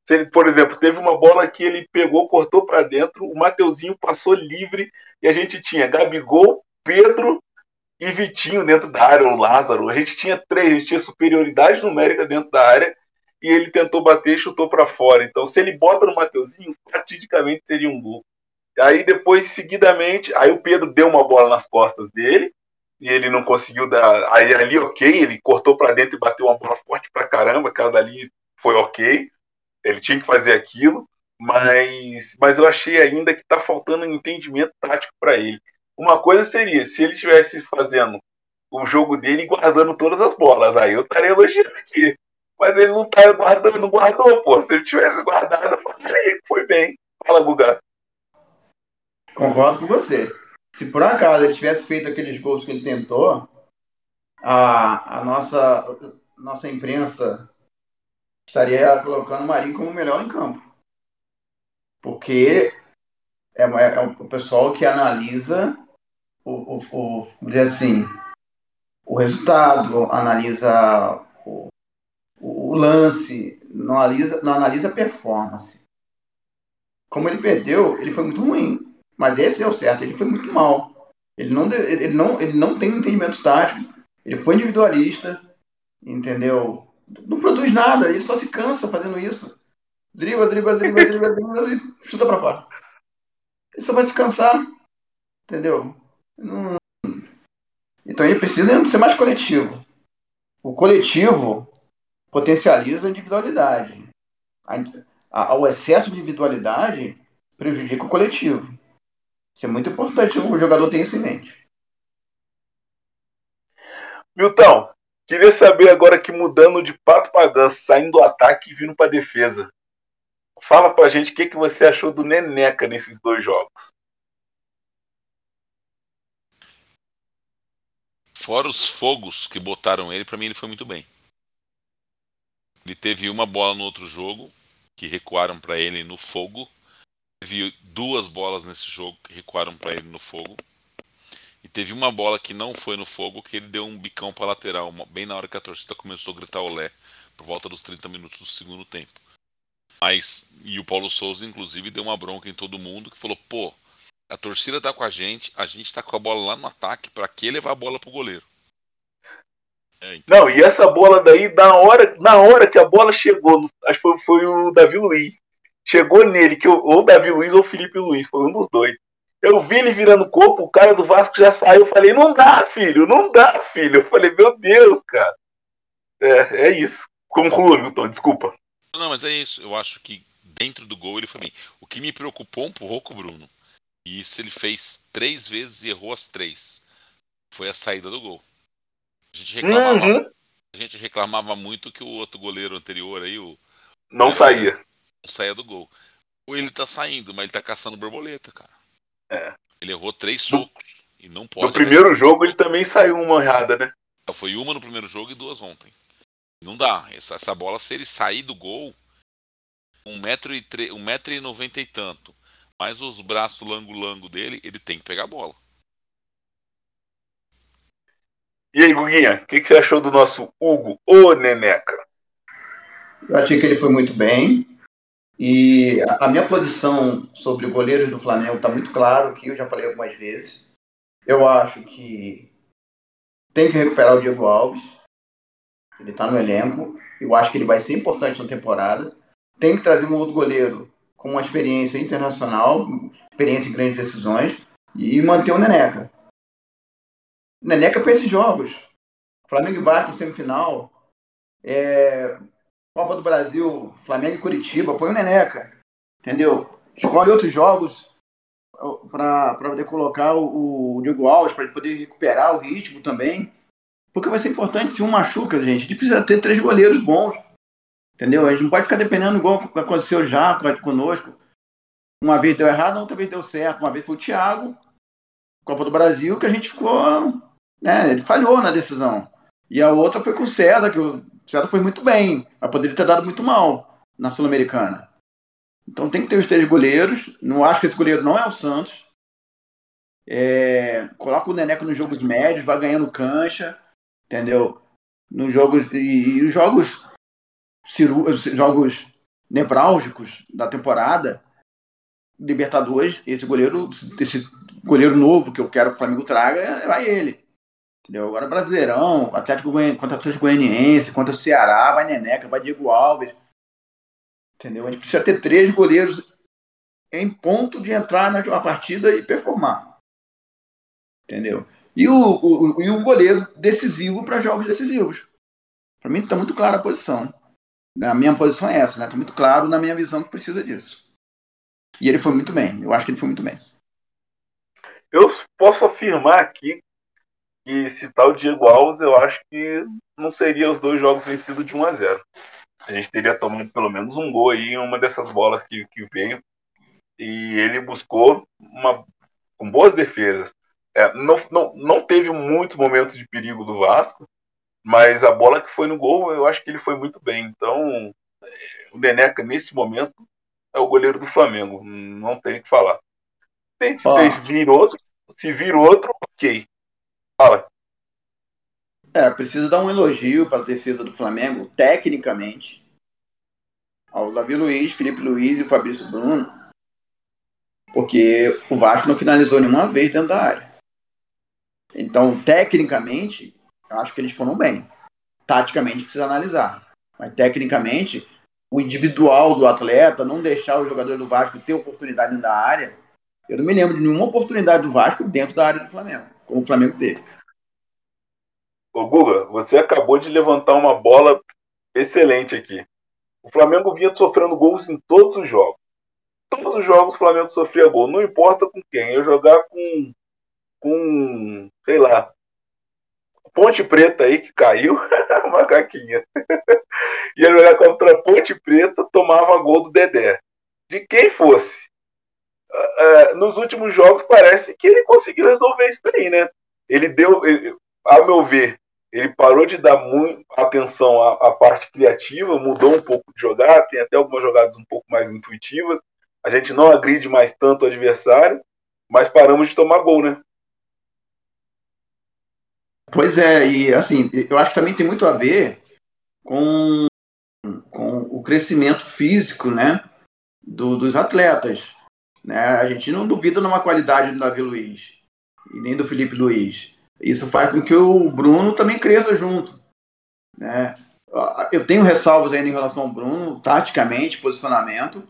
Se ele, por exemplo, teve uma bola que ele pegou, cortou para dentro, o Mateuzinho passou livre e a gente tinha Gabigol, Pedro e Vitinho dentro da área, o Lázaro. A gente tinha três, a gente tinha superioridade numérica dentro da área e ele tentou bater e chutou para fora. Então, se ele bota no Mateuzinho, praticamente seria um gol. Aí depois, seguidamente, aí o Pedro deu uma bola nas costas dele e ele não conseguiu dar. Aí ali, ok, ele cortou para dentro e bateu uma bola forte pra caramba, aquela dali foi ok. Ele tinha que fazer aquilo, mas, mas eu achei ainda que tá faltando um entendimento tático para ele. Uma coisa seria, se ele estivesse fazendo o jogo dele e guardando todas as bolas, aí eu estaria elogiando aqui. Mas ele não tá guardando, não guardou, pô. Se ele tivesse guardado, eu falaria que foi bem. Fala, Guga. Concordo com você. Se por acaso ele tivesse feito aqueles gols que ele tentou, a, a nossa, nossa imprensa estaria colocando o Marinho como o melhor em campo. Porque é, é, é o pessoal que analisa o, o, o, dizer assim, o resultado, analisa o, o, lance, não analisa, não analisa a performance. Como ele perdeu, ele foi muito ruim. Mas esse deu certo, ele foi muito mal. Ele não, ele não, ele não tem um entendimento tático, ele foi individualista, entendeu? Não produz nada, ele só se cansa fazendo isso. Driba, driba, driba, driba, driba e chuta pra fora. Ele só vai se cansar, entendeu? Não... Então ele precisa ser mais coletivo. o coletivo potencializa a individualidade. O excesso de individualidade prejudica o coletivo. Isso é muito importante o jogador ter isso em mente. Milton, queria saber agora que mudando de pato para dança, saindo do ataque e vindo para defesa. Fala pra gente o que, que você achou do Neneca nesses dois jogos. Fora os fogos que botaram ele, para mim ele foi muito bem. Ele teve uma bola no outro jogo que recuaram para ele no fogo. Teve duas bolas nesse jogo que recuaram para ele no fogo. E teve uma bola que não foi no fogo que ele deu um bicão para lateral, bem na hora que a torcida começou a gritar olé, por volta dos 30 minutos do segundo tempo. Mas e o Paulo Souza inclusive deu uma bronca em todo mundo que falou: "Pô, a torcida tá com a gente, a gente tá com a bola lá no ataque, para que levar a bola pro goleiro?" É, então... Não, e essa bola daí, na hora, na hora que a bola chegou, acho que foi, foi o Davi Luiz. Chegou nele, que eu, ou o Davi Luiz ou o Felipe Luiz, foi um dos dois. Eu vi ele virando o corpo, o cara do Vasco já saiu. Eu falei, não dá, filho, não dá, filho. Eu falei, meu Deus, cara. É, é isso. Conclua, Milton, desculpa. Não, mas é isso. Eu acho que dentro do gol ele foi bem. O que me preocupou um pouco, Bruno, e isso ele fez três vezes e errou as três, foi a saída do gol. A gente reclamava, uhum. a gente reclamava muito que o outro goleiro anterior aí, o. Não saía. Não saía do gol. Ou ele tá saindo, mas ele tá caçando borboleta, cara. É. Ele errou três socos. E não pode. No primeiro jogo ele também saiu uma errada, né? Foi uma no primeiro jogo e duas ontem. Não dá. Essa, essa bola, se ele sair do gol, um metro e, tre... um metro e noventa e tanto, mais os braços lango-lango dele, ele tem que pegar a bola. E aí, Guguinha, o que, que, você achou do nosso Hugo, o Neneca? Eu achei que ele foi muito bem. E a minha posição sobre o goleiro do Flamengo está muito claro, que eu já falei algumas vezes. Eu acho que tem que recuperar o Diego Alves. Ele está no elenco. Eu acho que ele vai ser importante na temporada. Tem que trazer um outro goleiro com uma experiência internacional, experiência em grandes decisões, e manter o Neneca. Neneca para esses jogos. Flamengo e Vasco semifinal. É... Copa do Brasil, Flamengo e Curitiba. Põe o Neneca. Entendeu? Escolhe outros jogos para poder colocar o, o Diego Alves, para ele poder recuperar o ritmo também. Porque vai ser importante se um machuca, gente. A gente precisa ter três goleiros bons. Entendeu? A gente não pode ficar dependendo igual aconteceu já conosco. Uma vez deu errado, outra vez deu certo. Uma vez foi o Thiago, Copa do Brasil, que a gente ficou né, ele falhou na decisão. E a outra foi com o César, que o César foi muito bem, mas poderia ter dado muito mal na Sul-Americana. Então tem que ter os três goleiros. Não acho que esse goleiro não é o Santos. É, coloca o Neneco nos jogos médios, vai ganhando cancha, entendeu? Nos jogos e, e os jogos jogos nevrálgicos da temporada, Libertadores, esse goleiro, esse goleiro novo que eu quero que o Flamengo traga, vai ele. Entendeu? Agora Brasileirão, Atlético contra Atlético Goianiense, contra o Ceará, vai Neneca, vai Diego Alves. Entendeu? A gente precisa ter três goleiros em ponto de entrar na partida e performar. Entendeu? E o, o, e o goleiro decisivo para jogos decisivos. Para mim está muito clara a posição. A minha posição é essa, né? Está muito claro na minha visão que precisa disso. E ele foi muito bem. Eu acho que ele foi muito bem. Eu posso afirmar aqui e citar o Diego Alves, eu acho que não seria os dois jogos vencidos de 1 a 0 A gente teria tomado pelo menos um gol aí em uma dessas bolas que, que veio. E ele buscou uma, com boas defesas. É, não, não, não teve muitos momentos de perigo do Vasco, mas a bola que foi no gol, eu acho que ele foi muito bem. Então, o Neneca, nesse momento, é o goleiro do Flamengo. Não tem o que falar. Tem, se, ah. vir outro, se vir outro, ok. Fala. É, preciso dar um elogio para a defesa do Flamengo, tecnicamente, ao Davi Luiz, Felipe Luiz e o Fabrício Bruno, porque o Vasco não finalizou nenhuma vez dentro da área. Então, tecnicamente, eu acho que eles foram bem. Taticamente, precisa analisar. Mas, tecnicamente, o individual do atleta, não deixar o jogador do Vasco ter oportunidade dentro da área, eu não me lembro de nenhuma oportunidade do Vasco dentro da área do Flamengo como o Flamengo teve. Ô Guga, você acabou de levantar uma bola excelente aqui. O Flamengo vinha sofrendo gols em todos os jogos. Todos os jogos o Flamengo sofria gol. Não importa com quem. Eu jogar com. com. sei lá. Ponte Preta aí que caiu. macaquinha. Ia jogar contra a Ponte Preta, tomava gol do Dedé. De quem fosse. Uh, nos últimos jogos parece que ele conseguiu resolver isso daí, né? Ele deu, ele, a meu ver, ele parou de dar muito atenção à, à, parte criativa, mudou um pouco de jogar, tem até algumas jogadas um pouco mais intuitivas. A gente não agride mais tanto o adversário, mas paramos de tomar gol, né? Pois é, e assim, eu acho que também tem muito a ver com, com o crescimento físico, né, do, dos atletas. Né? A gente não duvida numa qualidade do Davi Luiz e nem do Felipe Luiz. Isso faz com que o Bruno também cresça junto. Né? Eu tenho ressalvas ainda em relação ao Bruno, taticamente, posicionamento,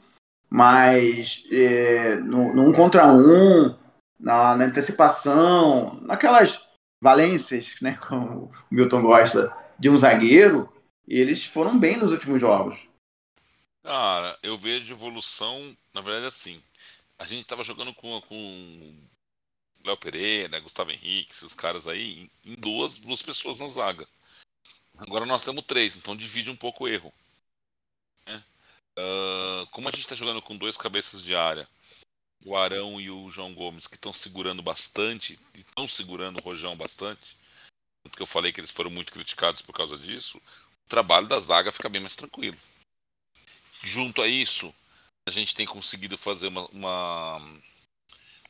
mas é, no, no um contra um, na, na, antecipação, naquelas valências, né, como o Milton gosta, de um zagueiro, eles foram bem nos últimos jogos. Cara, eu vejo evolução, na verdade, assim. A gente estava jogando com, com Léo Pereira, Gustavo Henrique, esses caras aí, em duas, duas pessoas na zaga. Agora nós temos três, então divide um pouco o erro. Né? Uh, como a gente está jogando com dois cabeças de área, o Arão e o João Gomes, que estão segurando bastante, e estão segurando o Rojão bastante, porque eu falei que eles foram muito criticados por causa disso, o trabalho da zaga fica bem mais tranquilo. Junto a isso, a gente tem conseguido fazer uma, uma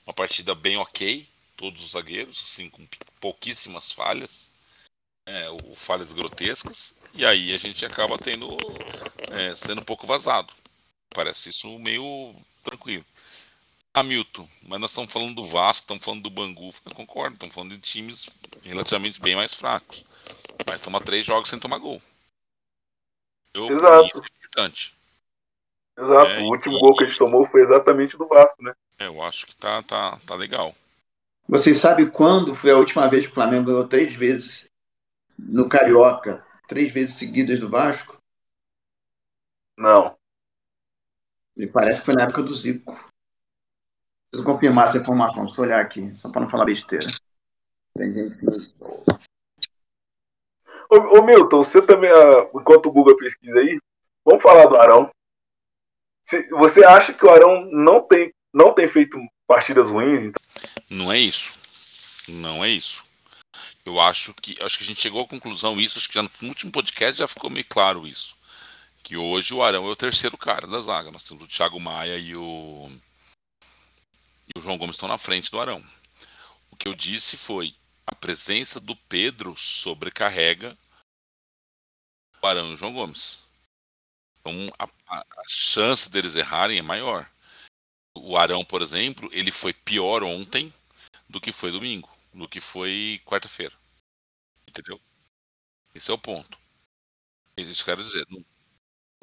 uma partida bem ok, todos os zagueiros, assim, com pouquíssimas falhas, é, ou falhas grotescas, e aí a gente acaba tendo é, sendo um pouco vazado. Parece isso meio tranquilo. Hamilton, mas nós estamos falando do Vasco, estamos falando do Bangu, eu concordo, estamos falando de times relativamente bem mais fracos. Mas estamos a três jogos sem tomar gol. Eu, Exato. Isso é importante. Exato, é, o último e, gol que a gente tomou foi exatamente do Vasco, né? É, eu acho que tá, tá, tá legal. Vocês sabem quando foi a última vez que o Flamengo ganhou três vezes no Carioca, três vezes seguidas do Vasco? Não. Me parece que foi na época do Zico. Preciso confirmar essa informação, se olhar aqui, só para não falar besteira. Tem gente que... Ô, ô Milton, você também, uh, enquanto o Google pesquisa aí, vamos falar do Arão. Se, você acha que o Arão não tem não tem feito partidas ruins. Então... Não é isso. Não é isso. Eu acho que acho que a gente chegou à conclusão isso, acho que já no último podcast já ficou meio claro isso. Que hoje o Arão é o terceiro cara da zaga. Nós temos o Thiago Maia e o e o João Gomes estão na frente do Arão. O que eu disse foi a presença do Pedro sobrecarrega o Arão e o João Gomes. Então a, a, chance deles errarem é maior. O Arão, por exemplo, ele foi pior ontem do que foi domingo, do que foi quarta-feira. Entendeu? Esse é o ponto. Isso quero dizer.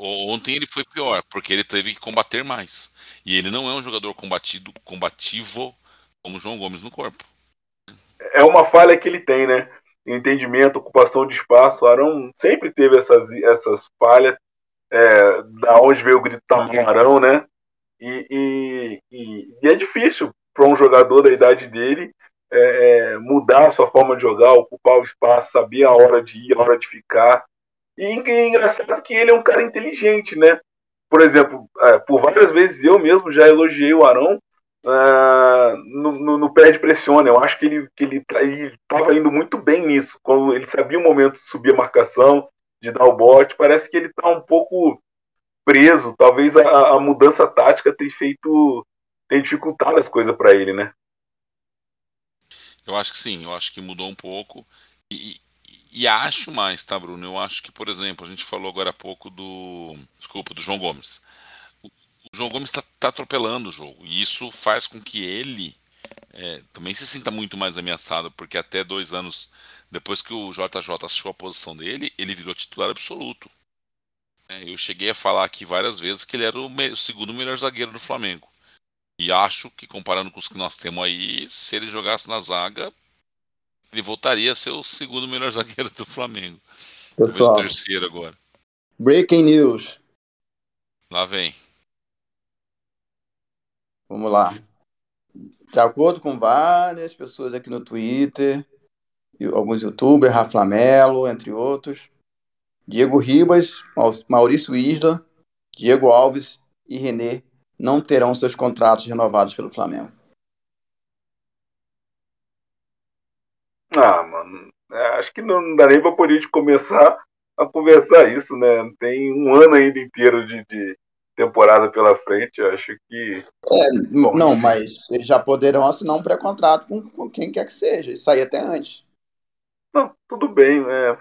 Ontem ele foi pior, porque ele teve que combater mais. E ele não é um jogador combatido, combativo como João Gomes no corpo. É uma falha que ele tem, né? Entendimento, ocupação de espaço. Arão sempre teve essas, essas falhas. É, da onde veio o grito Arão, né? E, e, e, e é difícil para um jogador da idade dele é, é, mudar a sua forma de jogar, ocupar o espaço, saber a hora de ir, a hora de ficar. E é engraçado que ele é um cara inteligente, né? Por exemplo, é, por várias vezes eu mesmo já elogiei o Arão uh, no, no, no pé de pressione. Eu acho que ele que ele estava tá, indo muito bem nisso, quando ele sabia o momento de subir a marcação, de dar o bote. Parece que ele está um pouco preso. Talvez a, a mudança tática tenha feito. tenha dificultado as coisas para ele, né? Eu acho que sim, eu acho que mudou um pouco. E, e, acho mais, tá, Bruno? Eu acho que, por exemplo, a gente falou agora há pouco do. Desculpa, do João Gomes. O, João Gomes está tá atropelando o jogo. E isso faz com que ele é, também se sinta muito mais ameaçado, porque até dois anos depois que o JJ achou a posição dele, ele virou titular absoluto. É, eu cheguei a falar aqui várias vezes que ele era o, segundo melhor zagueiro do Flamengo. E acho que, comparando com os que nós temos aí, se ele jogasse na zaga, Ele voltaria a ser o segundo melhor zagueiro do Flamengo. Pessoal, Talvez o terceiro agora. breaking news. Lá vem. Vamos lá. De acordo com várias pessoas aqui no Twitter, alguns youtubers, Rafa Melo, entre outros, Diego Ribas, Mau- Maurício Isla, Diego Alves e René não terão seus contratos renovados pelo Flamengo. Ah, mano, é, acho que não dá nem pra poder de começar a conversar isso, né? Tem um ano ainda inteiro de, de temporada pela frente, acho que. Bom, Não, enfim. mas eles já poderão assinar um pré-contrato com, com quem quer que seja. Isso aí até antes. Não, tudo bem, né?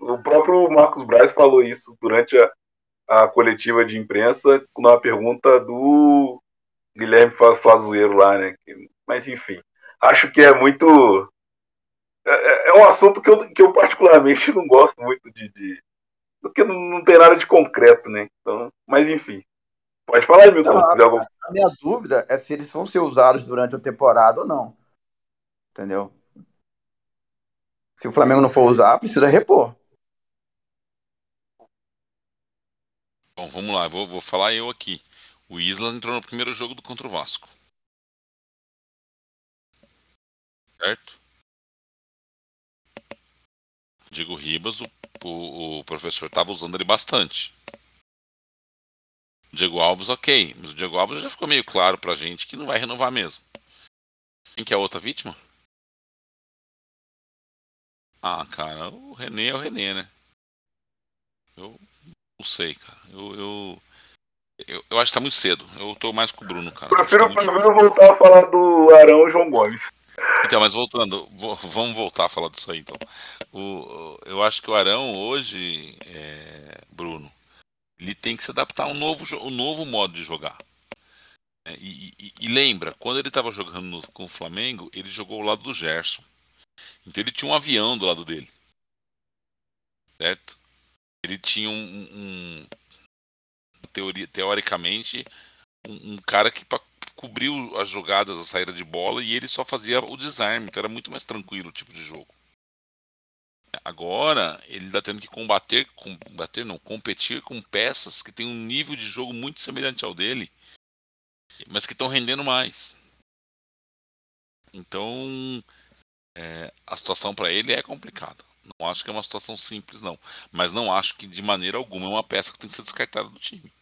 O próprio Marcos Braz falou isso durante a, a coletiva de imprensa, numa pergunta do Guilherme Fa- Flazoeiro lá, né? Mas enfim, acho que é muito. É, é- é um assunto que eu, que eu particularmente não gosto muito de. de porque não, não tem nada de concreto, né? Então, mas enfim. Pode falar aí, Milton, Não, se quiser alguma A minha dúvida é se eles vão ser usados durante a temporada ou não. Entendeu? Se o Flamengo não for usar, precisa repor. Bom, vamos lá, vou, vou falar eu aqui. O Isla entrou no primeiro jogo do contra o Vasco. Certo? Diego Ribas, o, o, o professor estava usando ele bastante. Diego Alves, ok. Mas o Diego Alves já ficou meio claro pra gente que não vai renovar mesmo. Quem que é a outra vítima? Ah, cara, o René é o René, né? Eu não sei, cara. Eu, eu, eu, eu acho que tá muito cedo. Eu tô mais com o Bruno, cara. Prefiro, tá muito- prefiro voltar a falar do Arão e João Gomes. Então, mas voltando, vo- vamos voltar a falar disso aí então. O, eu acho que o Arão hoje, é, Bruno, ele tem que se adaptar a um novo, um novo modo de jogar. É, e, e- e lembra, quando ele estava jogando no- com o Flamengo, ele jogou ao lado do Gerson. Então ele tinha um avião do lado dele. Certo? Ele tinha um, um- teoria, teoricamente, um, um cara que cobriu as jogadas, a saída de bola, e ele só fazia o desarme, então era muito mais tranquilo o tipo de jogo. Agora, ele está tendo que combater, combater não, competir com peças que têm um nível de jogo muito semelhante ao dele, mas que estão rendendo mais. Então, é, a situação para ele é complicada. Não acho que é uma situação simples, não. Mas não acho que de maneira alguma é uma peça que tem que ser descartada do time.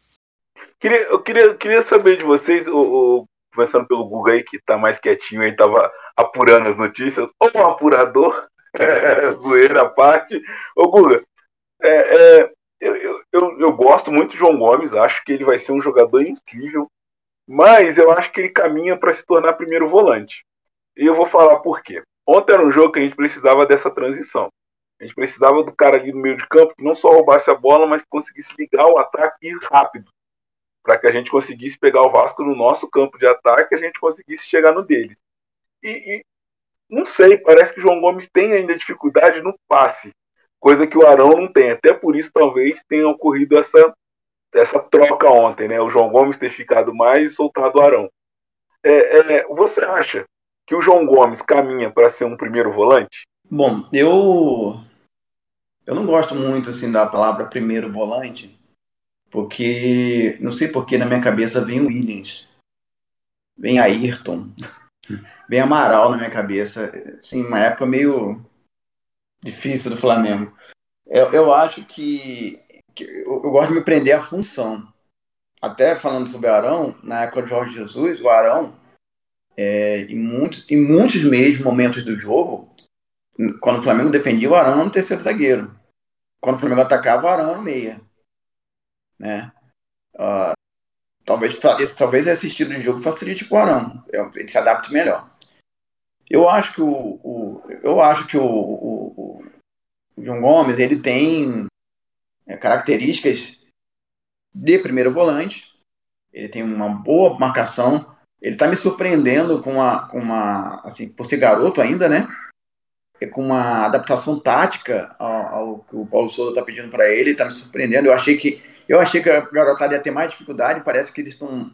Queria, eu queria, queria saber de vocês, o, o- começando pelo Guga aí, que tá mais quietinho aí, tava apurando as notícias, ou um apurador, zoeira à parte. Ô Guga, é, é, eu, eu, eu, eu gosto muito do João Gomes, acho que ele vai ser um jogador incrível, mas eu acho que ele caminha para se tornar primeiro volante. E eu vou falar por quê. Ontem era um jogo que a gente precisava dessa transição. A gente precisava do cara ali no meio de campo que não só roubasse a bola, mas que conseguisse ligar o ataque rápido para que a gente conseguisse pegar o Vasco no nosso campo de ataque a gente conseguisse chegar no deles. E, e não sei, parece que o João Gomes tem ainda dificuldade no passe, coisa que o Arão não tem. Até por isso talvez tenha ocorrido essa, essa troca ontem, né? O João Gomes ter ficado mais e soltado o Arão. É, é, você acha que o João Gomes caminha para ser um primeiro volante? Bom, eu eu não gosto muito assim da palavra primeiro volante, porque não sei por que na minha cabeça vem o Williams, vem Ayrton, vem Amaral na minha cabeça, assim, uma época meio difícil do Flamengo. Eu, eu acho que, que eu, eu gosto de me prender à função. Até falando sobre o Arão, na época de Jorge Jesus, o Arão, é, em, muitos, em muitos mesmo momentos do jogo, quando o Flamengo defendia, o Arão no terceiro zagueiro. Quando o Flamengo atacava, o Arão era no meia. Né? Ah, talvez, talvez esse estilo de jogo facilite o Arão. Eu- Ele se adapte melhor. Eu acho que o, o- eu acho que o, o- o João Gomes ele tem é, características de primeiro volante. Ele tem uma boa marcação. Ele está me surpreendendo com uma, com uma, assim, por ser garoto ainda, né? É com uma adaptação tática ao, ao que o Paulo Souza está pedindo para ele, está me surpreendendo. Eu achei que eu achei que a garotada ia ter mais dificuldade. Parece que eles estão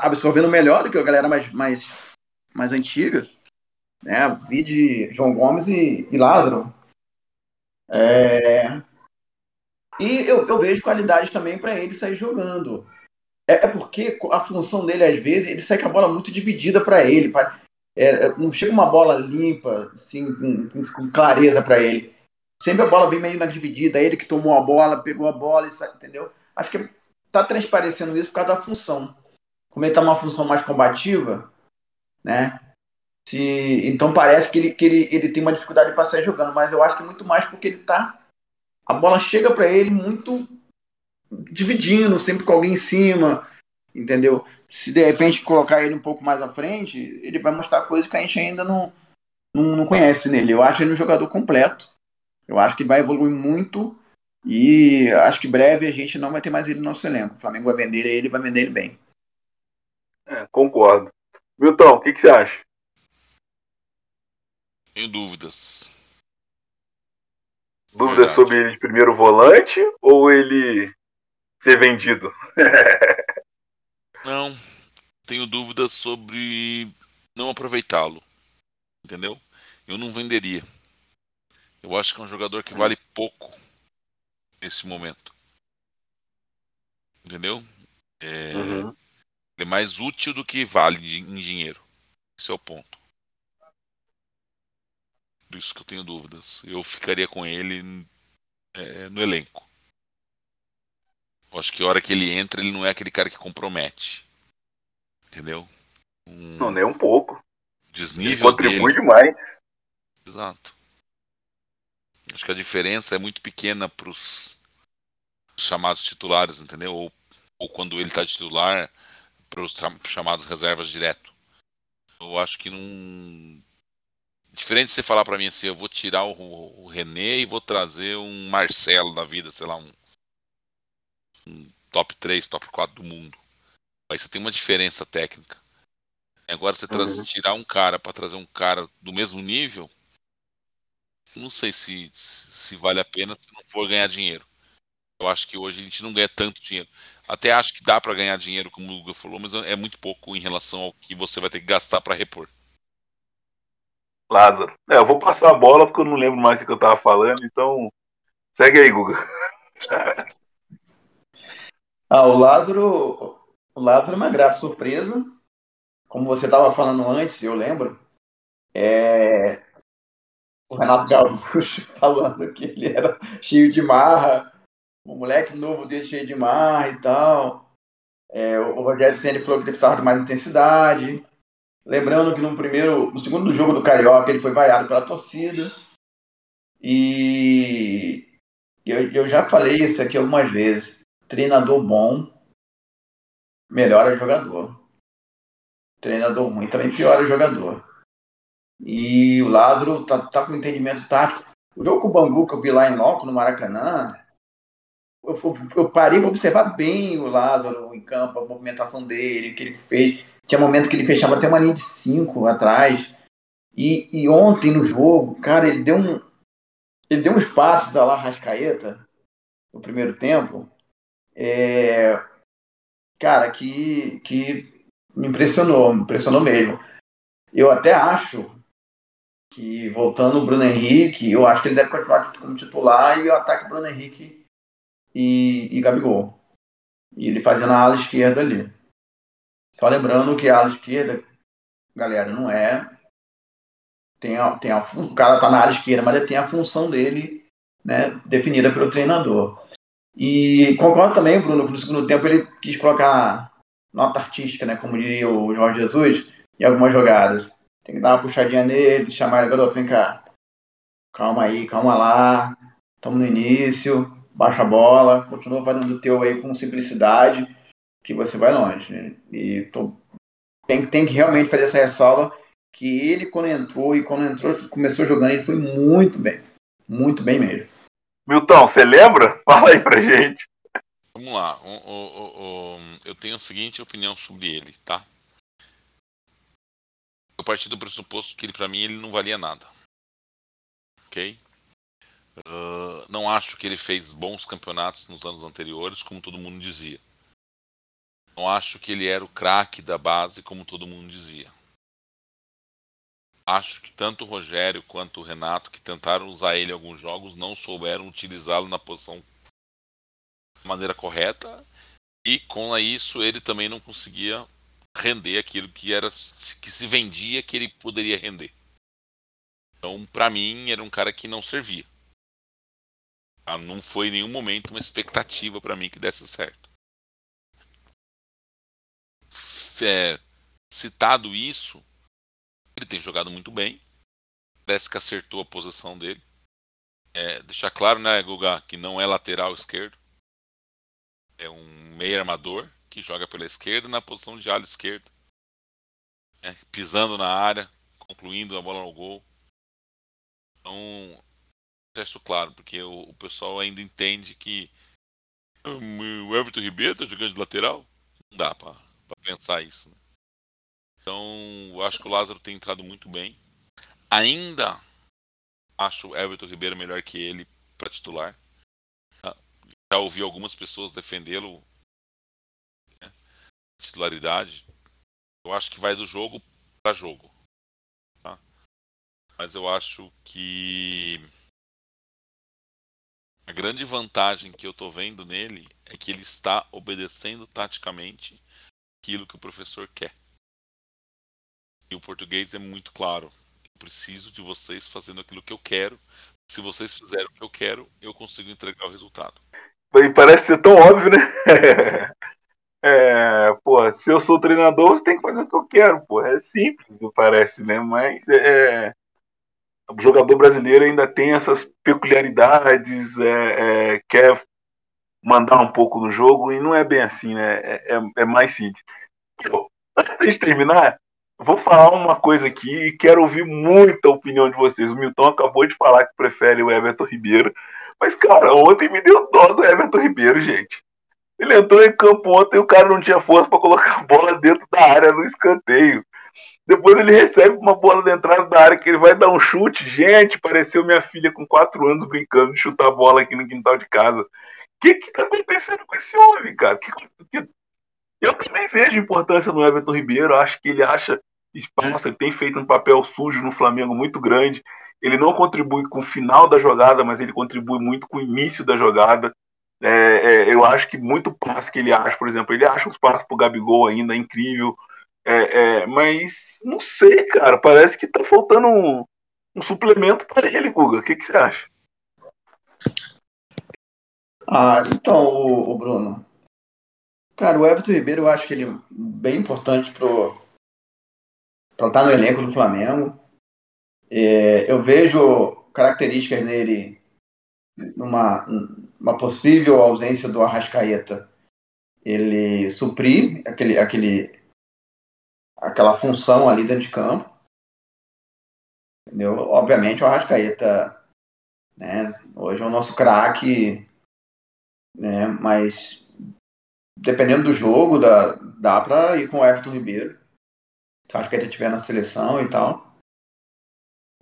absorvendo melhor do que a galera mais mais mais antiga. né? Vi de João Gomes e, e Lázaro. É... E eu, eu vejo qualidade também para ele sair jogando. É, é, porque a função dele, às vezes, ele sai com a bola muito dividida para ele. Pra, é, não chega uma bola limpa, assim, com, com clareza para ele. Sempre a bola vem meio na dividida. Ele que tomou a bola, pegou a bola, entendeu? Acho que tá transparecendo isso por causa da função. Como ele tá numa função mais combativa, né? Se, então parece que, ele, que ele, ele tem uma dificuldade para sair jogando, mas eu acho que muito mais porque ele tá. A bola chega para ele muito dividindo, sempre com alguém em cima, entendeu? Se de repente colocar ele um pouco mais à frente, ele vai mostrar coisas que a gente ainda não, não, não conhece nele. Eu acho ele um jogador completo. Eu acho que vai evoluir muito e acho que breve a gente não vai ter mais ele no nosso elenco. O Flamengo vai vender ele, vai vender ele bem. É, concordo. Milton, o que, que você acha? Tenho dúvidas. Dúvidas Verdade. sobre ele de primeiro volante ou ele ser vendido? não, tenho dúvidas sobre não aproveitá-lo. Entendeu? Eu não venderia. Eu acho que é um jogador que vale pouco nesse momento. Entendeu? É, uhum. Ele é mais útil do que vale em dinheiro. Esse é o ponto. Por isso que eu tenho dúvidas. Eu ficaria com ele é, no elenco. Eu acho que a hora que ele entra, ele não é aquele cara que compromete. Entendeu? Um... Não, nem um pouco. Desnível ele contribui dele. demais. Exato. Acho que a diferença é muito pequena para os chamados titulares, entendeu? Ou, ou quando ele está titular, para os chamados reservas direto. Eu acho que não Diferente de você falar para mim assim, eu vou tirar o, o, René e vou trazer um Marcelo da vida, sei lá, um, um top 3, top 4 do mundo. Aí você tem uma diferença técnica. Agora você uhum. tirar um cara para trazer um cara do mesmo nível, não sei se, se vale a pena se não for ganhar dinheiro. Eu acho que hoje a gente não ganha tanto dinheiro. Até acho que dá para ganhar dinheiro, como o Luga falou, mas é muito pouco em relação ao que você vai ter que gastar para repor. Lázaro. É, eu vou passar a bola porque eu não lembro mais o que eu tava falando, então segue aí, Guga. ah, o Lázaro, o Lázaro é uma grata surpresa. Como você estava falando antes, eu lembro, é... o Renato Gaúcho falando que ele era cheio de marra, um moleque novo dele cheio de marra e tal. É, o Rogério Senna falou que precisava de mais intensidade. Lembrando que no primeiro, no segundo jogo do Carioca ele foi vaiado pela torcida. E eu, eu já falei isso aqui algumas vezes. Treinador bom melhora o jogador. Treinador ruim também piora o jogador. E o Lázaro tá, tá com entendimento tático. O jogo com o Bangu que eu vi lá em Loco, no Maracanã, eu, eu, parei para observar bem o Lázaro em campo, a movimentação dele, o que ele fez. Tinha momento que ele fechava até uma linha de cinco atrás. E, e ontem no jogo, cara, ele deu um. Ele deu um espaço da lá Rascaeta no primeiro tempo. É, cara, que, que me impressionou, me impressionou mesmo. Eu até acho que, voltando o Bruno Henrique, eu acho que ele deve continuar como titular e o ataque Bruno Henrique e, e Gabigol. E ele fazendo a ala esquerda ali. Só lembrando que a ala esquerda, galera, não é. Tem a, tem a, o cara tá na ala esquerda, mas ele tem a função dele né, definida pelo treinador. E concordo também, Bruno, que no segundo tempo ele quis colocar nota artística, né, como diria o Jorge Jesus, em algumas jogadas. Tem que dar uma puxadinha nele, chamar ele, garoto, vem cá. Calma aí, calma lá. Estamos no início, baixa a bola, continua fazendo o teu aí com simplicidade que você vai longe. E tô, tem, tem que realmente fazer essa ressalva que ele, quando entrou e quando entrou, começou jogando, ele foi muito bem. Muito bem mesmo. Milton, você lembra? Fala aí pra gente. Vamos lá. O, o, o, eu tenho a seguinte opinião sobre ele, tá? Eu parti do pressuposto que ele, para mim, ele não valia nada. Ok? Uh, não acho que ele fez bons campeonatos nos anos anteriores, como todo mundo dizia. Não acho que ele era o craque da base, como todo mundo dizia. acho que tanto o Rogério quanto o Renato, que tentaram usar ele em alguns jogos, não souberam utilizá-lo na posição de maneira correta. E com isso ele também não conseguia render aquilo que era que se vendia que ele poderia render. Então, para mim, era um cara que não servia. Ah, não foi em nenhum momento uma expectativa para mim que desse certo. É, citado isso, ele tem jogado muito bem. Parece que acertou a posição dele. É, deixar claro, né, Guga, que não é lateral esquerdo. É um meio armador que joga pela esquerda na posição de ala esquerda. É, pisando na área, concluindo a bola no gol. Então, isso claro, porque o, o, pessoal ainda entende que o Everton Ribeiro está jogando de lateral. Não dá para pensar isso. Né? Então, eu acho que o Lázaro tem entrado muito bem. Ainda acho o Everton Ribeiro melhor que ele para titular. Tá? Já ouvi algumas pessoas defendê-lo né? Titularidade. Eu acho que vai do jogo para jogo. Tá? Mas eu acho que a grande vantagem que eu estou vendo nele é que ele está obedecendo taticamente aquilo que o professor quer. E o português é muito claro. Eu preciso de vocês fazendo aquilo que eu quero. Se vocês fizerem o que eu quero, eu consigo entregar o resultado. Parece ser tão óbvio, né? É, pô, se eu sou treinador, você tem que fazer o que eu quero, pô. É simples, parece, né? Mas é, o jogador brasileiro ainda tem essas peculiaridades, é, é, quer mandar um pouco no jogo e não é bem assim, né? É, é, é mais simples. Antes de terminar, vou falar uma coisa aqui e quero ouvir muita opinião de vocês. O Milton acabou de falar que prefere o Everton Ribeiro, mas, cara, ontem me deu dó do Everton Ribeiro, gente. Ele entrou em campo ontem e o cara não tinha força para colocar a bola dentro da área no escanteio. Depois ele recebe uma bola da entrada da área que ele vai dar um chute. Gente, pareceu minha filha com 4 anos brincando de chutar bola aqui no quintal de casa. O que que tá acontecendo com esse homem, cara? Que, que, eu também vejo importância no Everton Ribeiro, acho que ele acha espaço, ele tem feito um papel sujo no Flamengo muito grande. Ele não contribui com o final da jogada, mas ele contribui muito com o início da jogada. É, é, eu acho que muito passe que ele acha, por exemplo, ele acha os passos pro Gabigol ainda incrível. É, é, mas não sei, cara, parece que tá faltando um, um suplemento para ele, Guga. O que, que você acha? Ah, então, o, o Bruno, Cara, o Everton Ribeiro eu acho que ele é bem importante pro para estar no elenco do Flamengo. É, eu vejo características nele numa uma possível ausência do Arrascaeta. Ele suprir aquele, aquele, aquela função ali dentro de campo. Entendeu? Obviamente o Arrascaeta né, hoje é o nosso craque, né, mas dependendo do jogo, dá, dá pra ir com o Everton Ribeiro. Acho que ele estiver na seleção e tal.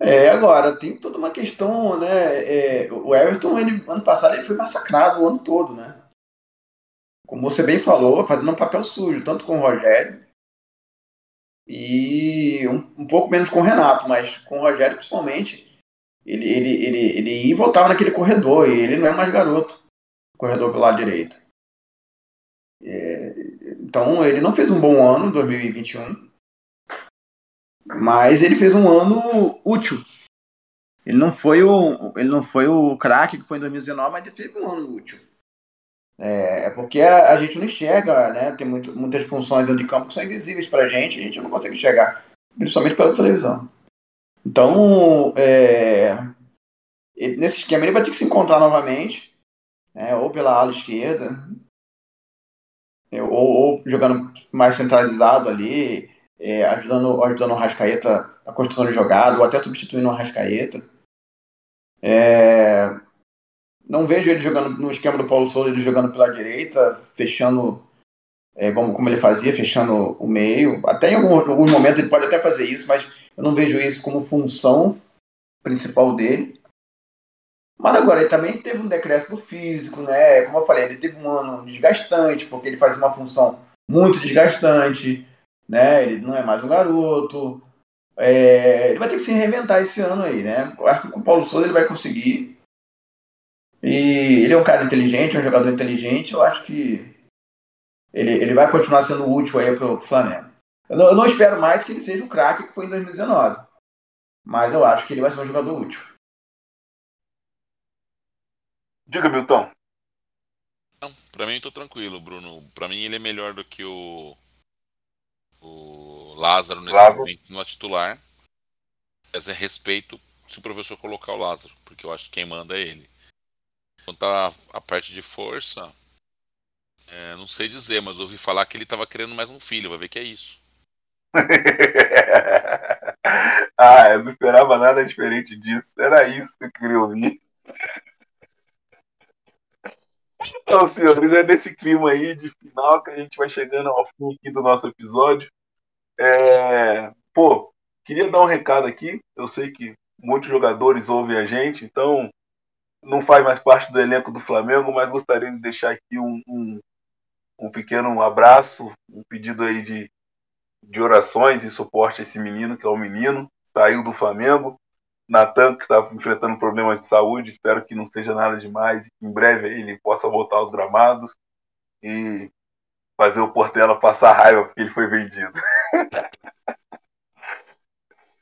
É, agora, tem toda uma questão, né? É, o Everton, ele, ano passado, ele foi massacrado o ano todo, né? Como você bem falou, fazendo um papel sujo, tanto com o Rogério e um, um pouco menos com o Renato, mas com o Rogério principalmente, ele, ele, ele, ele ia e voltava naquele corredor, e ele não é mais garoto, corredor pelo lado direito. É, então ele não fez um bom ano em 2021, mas ele fez um ano útil. Ele não foi o, ele não foi o craque que foi em 2019, mas ele fez um ano útil. É, é porque a, a, gente não enxerga, né? Tem muito, muitas funções dentro de campo que são invisíveis para a gente, a gente não consegue enxergar, principalmente pela televisão. Então, é, ele, nesse esquema ele vai ter que se encontrar novamente, né, ou pela ala esquerda, ou, ou jogando mais centralizado ali, é, ajudando, ajudando o Rascaeta na construção de jogada, ou até substituindo o Rascaeta. É, não vejo ele jogando no esquema do Paulo Souza, ele jogando pela direita, fechando é, como, como ele fazia, fechando o meio. Até em algum, alguns momentos ele pode até fazer isso, mas eu não vejo isso como função principal dele. Mas agora, ele também teve um decréscimo físico, né? Como eu falei, ele teve um ano desgastante, porque ele faz uma função muito desgastante, né? Ele não é mais um garoto, É, ele vai ter que se reinventar esse ano aí, né? Eu acho que com o Paulo Souza ele vai conseguir. E ele é um cara inteligente, é um jogador inteligente. Eu acho que ele, ele vai continuar sendo útil aí pro Flamengo. Eu não, eu não espero mais que ele seja o craque que foi em 2019. Mas eu acho que ele vai ser um jogador útil. Diga, Milton. Não, pra mim eu tô tranquilo, Bruno. Pra mim ele é melhor do que o. O Lázaro nesse Lázaro. momento no titular. Mas é respeito se o professor colocar o Lázaro, porque eu acho que quem manda é ele. Quanto a, a parte de força, é, não sei dizer, mas ouvi falar que ele estava querendo mais um filho, vai ver que é isso. ah, eu não esperava nada diferente disso. Era isso que eu queria ouvir. Então, senhores, é nesse clima aí de final que a gente vai chegando ao fim aqui do nosso episódio. É... Pô, queria dar um recado aqui. Eu sei que muitos jogadores ouvem a gente, então não faz mais parte do elenco do Flamengo, mas gostaria de deixar aqui um, um, um pequeno abraço, um pedido aí de, de orações e suporte a esse menino, que é o menino, saiu do Flamengo. Natan, que está enfrentando problemas de saúde, espero que não seja nada demais e que em breve ele possa voltar aos gramados e fazer o Portela passar raiva porque ele foi vendido.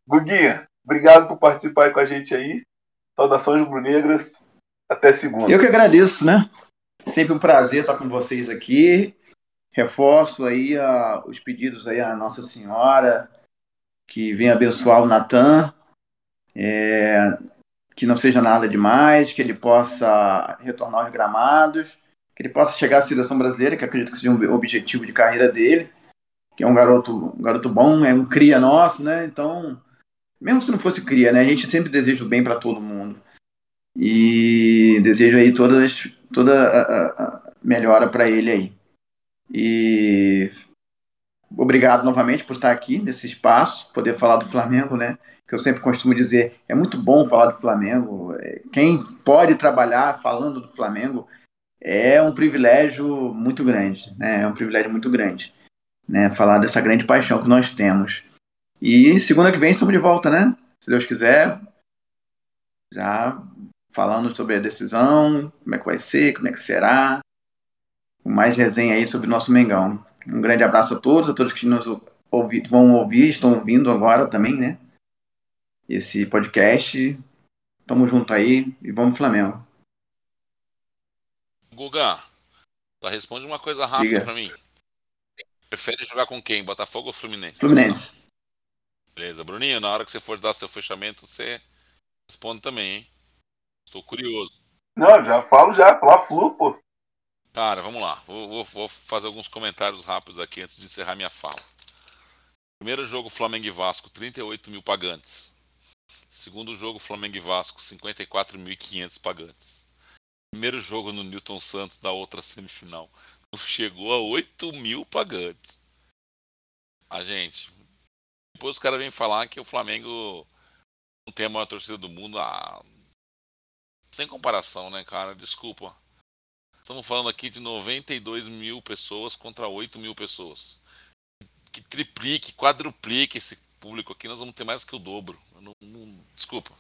Guguinha, obrigado por participar com a gente aí. Saudações rubro-negras. Até segunda. Eu que agradeço, né? Sempre um prazer estar com vocês aqui. Reforço aí a, os pedidos aí à Nossa Senhora, que venha abençoar o Natan, é, que não seja nada demais, que ele possa retornar aos gramados, que ele possa chegar à seleção brasileira, que acredito que seja um objetivo de carreira dele, que é um garoto, um garoto bom, é um cria nosso, né? Então, mesmo se não fosse cria, né? A gente sempre deseja o bem para todo mundo. E desejo aí todas, toda a, a melhora para ele aí. E obrigado novamente por estar aqui nesse espaço, poder falar do Flamengo, né? Que eu sempre costumo dizer, é muito bom falar do Flamengo. É, quem pode trabalhar falando do Flamengo é um privilégio muito grande, né? É um privilégio muito grande, né? Falar dessa grande paixão que nós temos. E segunda que vem estamos de volta, né? Se Deus quiser, já falando sobre a decisão, como é que vai ser, como é que será, mais resenha aí sobre o nosso Mengão. Um grande abraço a todos, a todos que nos ouvi, vão ouvir, estão ouvindo agora também, né? Esse podcast. Tamo junto aí e vamos Flamengo. Guga, tá, responde uma coisa rápida para mim. Prefere jogar com quem? Botafogo ou Fluminense? Fluminense. Beleza, Bruninho, na hora que você for dar seu fechamento, você responde também, hein? Estou curioso. Não, já falo já, falar flu, pô. Cara, vamos lá. Vou, vou, vou, fazer alguns comentários rápidos aqui antes de encerrar minha fala. Primeiro jogo, Flamengo e Vasco, 38 mil pagantes. Segundo jogo, Flamengo e Vasco, 54.500 pagantes. Primeiro jogo no Newton Santos da outra semifinal. Chegou a 8 mil pagantes. A gente. Depois os caras vêm falar que o Flamengo não tem a maior torcida do mundo. Ah, sem comparação, né, cara? Desculpa. Estamos falando aqui de 92 mil pessoas contra 8 mil pessoas. Que triplique, quadruplique esse público aqui, nós vamos ter mais que o dobro. Desculpa.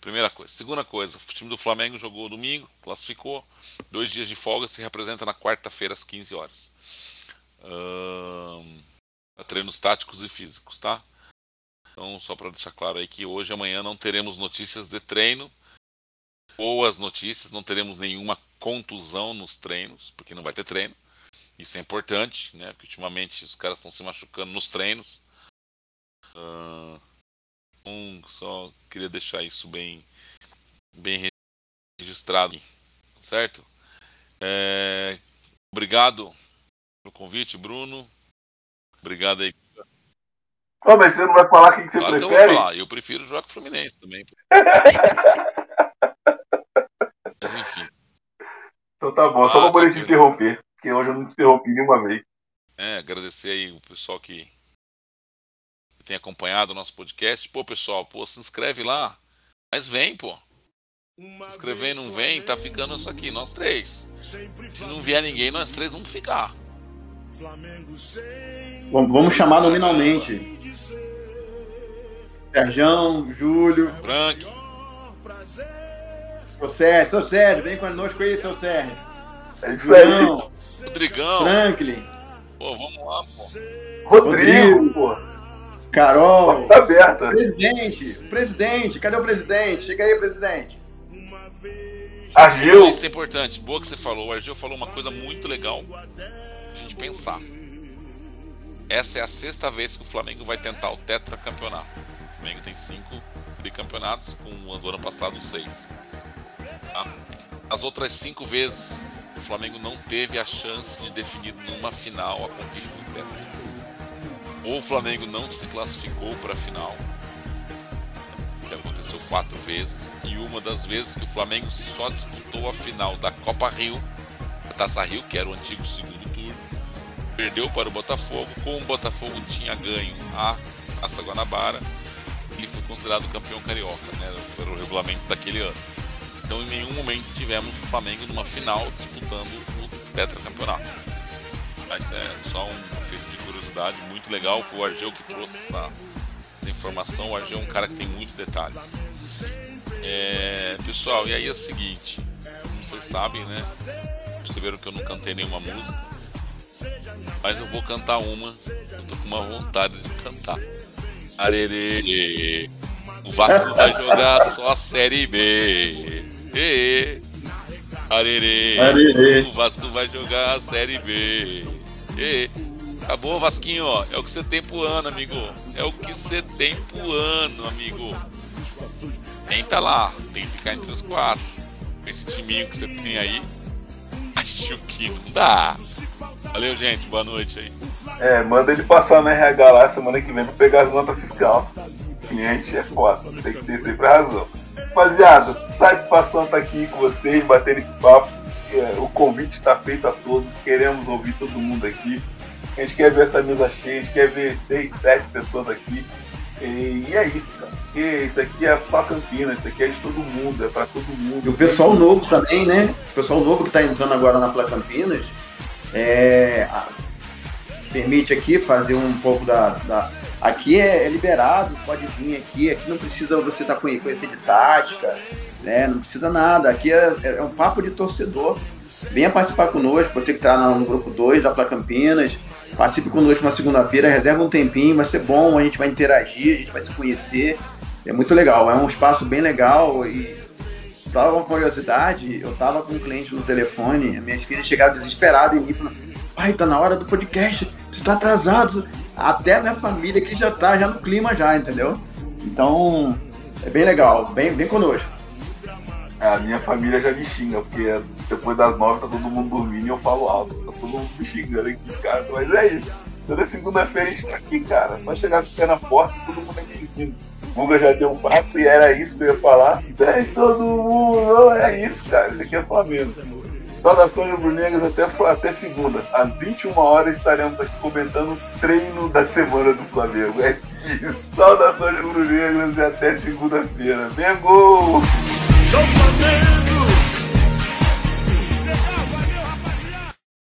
Primeira coisa. Segunda coisa, o time do Flamengo jogou domingo, classificou. Dois dias de folga, se representa na quarta-feira às 15 horas. Treinos táticos e físicos, tá? Então, só para deixar claro aí que hoje e amanhã não teremos notícias de treino boas notícias, não teremos nenhuma contusão nos treinos, porque não vai ter treino. Isso é importante, né? Porque ultimamente os caras estão se machucando nos treinos. Uh, um, só queria deixar isso bem, bem registrado, certo? É, obrigado pelo convite, Bruno. Obrigado aí. Pô, mas você não vai falar quem que você claro prefere? Que eu vou falar. Eu prefiro jogar com o Fluminense também. Mas enfim. Então tá bom, só ah, pra poder tá te interromper, porque hoje eu não te interrompi nenhuma vez. É, agradecer aí o pessoal que tem acompanhado o nosso podcast. Pô, pessoal, pô, se inscreve lá. Mas vem, pô. Se inscrever e não vem, tá ficando isso aqui, nós três. Se não vier ninguém, nós três vamos ficar. Vamos chamar nominalmente. Sérgio, Júlio. Frank. Seu Sérgio, seu Sérgio, vem conosco aí, seu Sérgio. É isso aí. Rodrigão. Franklin. Pô, vamos lá, pô. Rodrigo, Rodrigo. pô. Carol. Tá aberta. Presidente, presidente, cadê o presidente? Chega aí, presidente. Argil. Isso é importante. Boa que você falou. O Argil falou uma coisa muito legal pra gente pensar. Essa é a sexta vez que o Flamengo vai tentar o tetracampeonato. O Flamengo tem cinco tricampeonatos, com o do ano passado seis. Tá? As outras cinco vezes, o Flamengo não teve a chance de definir numa final a conquista do tetra. O Flamengo não se classificou para a final, que aconteceu quatro vezes, e uma das vezes que o Flamengo só disputou a final da Copa Rio, a Taça Rio, que era o antigo segundo turno, perdeu para o Botafogo. Como o Botafogo tinha ganho a Taça Guanabara, ele foi considerado campeão carioca, né? Foi o regulamento daquele ano. Então, em nenhum momento tivemos o Flamengo numa final disputando o tetracampeonato. Mas é só um feito de muito legal. Foi o Argel que trouxe essa, essa informação. O Argel é um cara que tem muitos detalhes. É, pessoal, e aí é o seguinte: como vocês sabem, né? Perceberam que eu não cantei nenhuma música. Mas eu vou cantar uma. Eu tô com uma vontade de cantar. Arerê. O Vasco vai jogar só a Série B. Ê, arerê. O Vasco vai jogar a Série B. Ê. Acabou, Vasquinho. É o que você tem pro ano, amigo. É o que você tem pro ano, amigo. Tenta lá. Tem que ficar entre os quatro. Com esse timinho que você tem aí. Acho que não dá. Valeu, gente. Boa noite aí. É, manda ele passar na RH lá semana que vem pra pegar as notas fiscal. Cliente é foda, tem que ter sempre razão. Rapaziada, satisfação estar aqui com vocês, batendo esse papo. É, O convite está feito a todos, queremos ouvir todo mundo aqui. A gente quer ver essa mesa cheia, a gente quer ver seis, sete pessoas aqui. E, e é isso, cara. Porque isso aqui é pra Campinas, isso aqui é de todo mundo, é pra todo mundo. E o pessoal novo também, né? O pessoal novo que está entrando agora na Pla Campinas, é, permite aqui fazer um pouco da. da- aqui é, é liberado, pode vir aqui, aqui não precisa você estar tá conhecer de tática, né? Não precisa nada. Aqui é, é um papo de torcedor. Venha participar conosco, você que está no grupo 2 da Pla Campinas. Participe conosco na segunda-feira, reserva um tempinho, vai ser bom, a gente vai interagir, a gente vai se conhecer. É muito legal, é um espaço bem legal e só uma curiosidade, eu tava com um cliente no telefone, minhas filhas chegaram desesperadas em mim, falando, pai, tá na hora do podcast, você tá atrasado. Até minha família aqui já tá já no clima já, entendeu? Então, é bem legal, bem, bem conosco. A minha família já me xinga, porque depois das nove tá todo mundo dormindo e eu falo alto. Tá todo mundo me xingando aqui em casa, mas é isso. Toda segunda-feira a gente tá aqui, cara. Só chegar com o pé na porta e todo mundo aqui. O Guga já deu um papo e era isso que eu ia falar. É todo mundo, é isso, cara. Isso aqui é Flamengo. Saudações rubro-negras até, até segunda. Às 21 horas estaremos aqui comentando o treino da semana do Flamengo. É isso. Saudações rubro-negras e até segunda-feira. Vem gol! Sou Flamengo,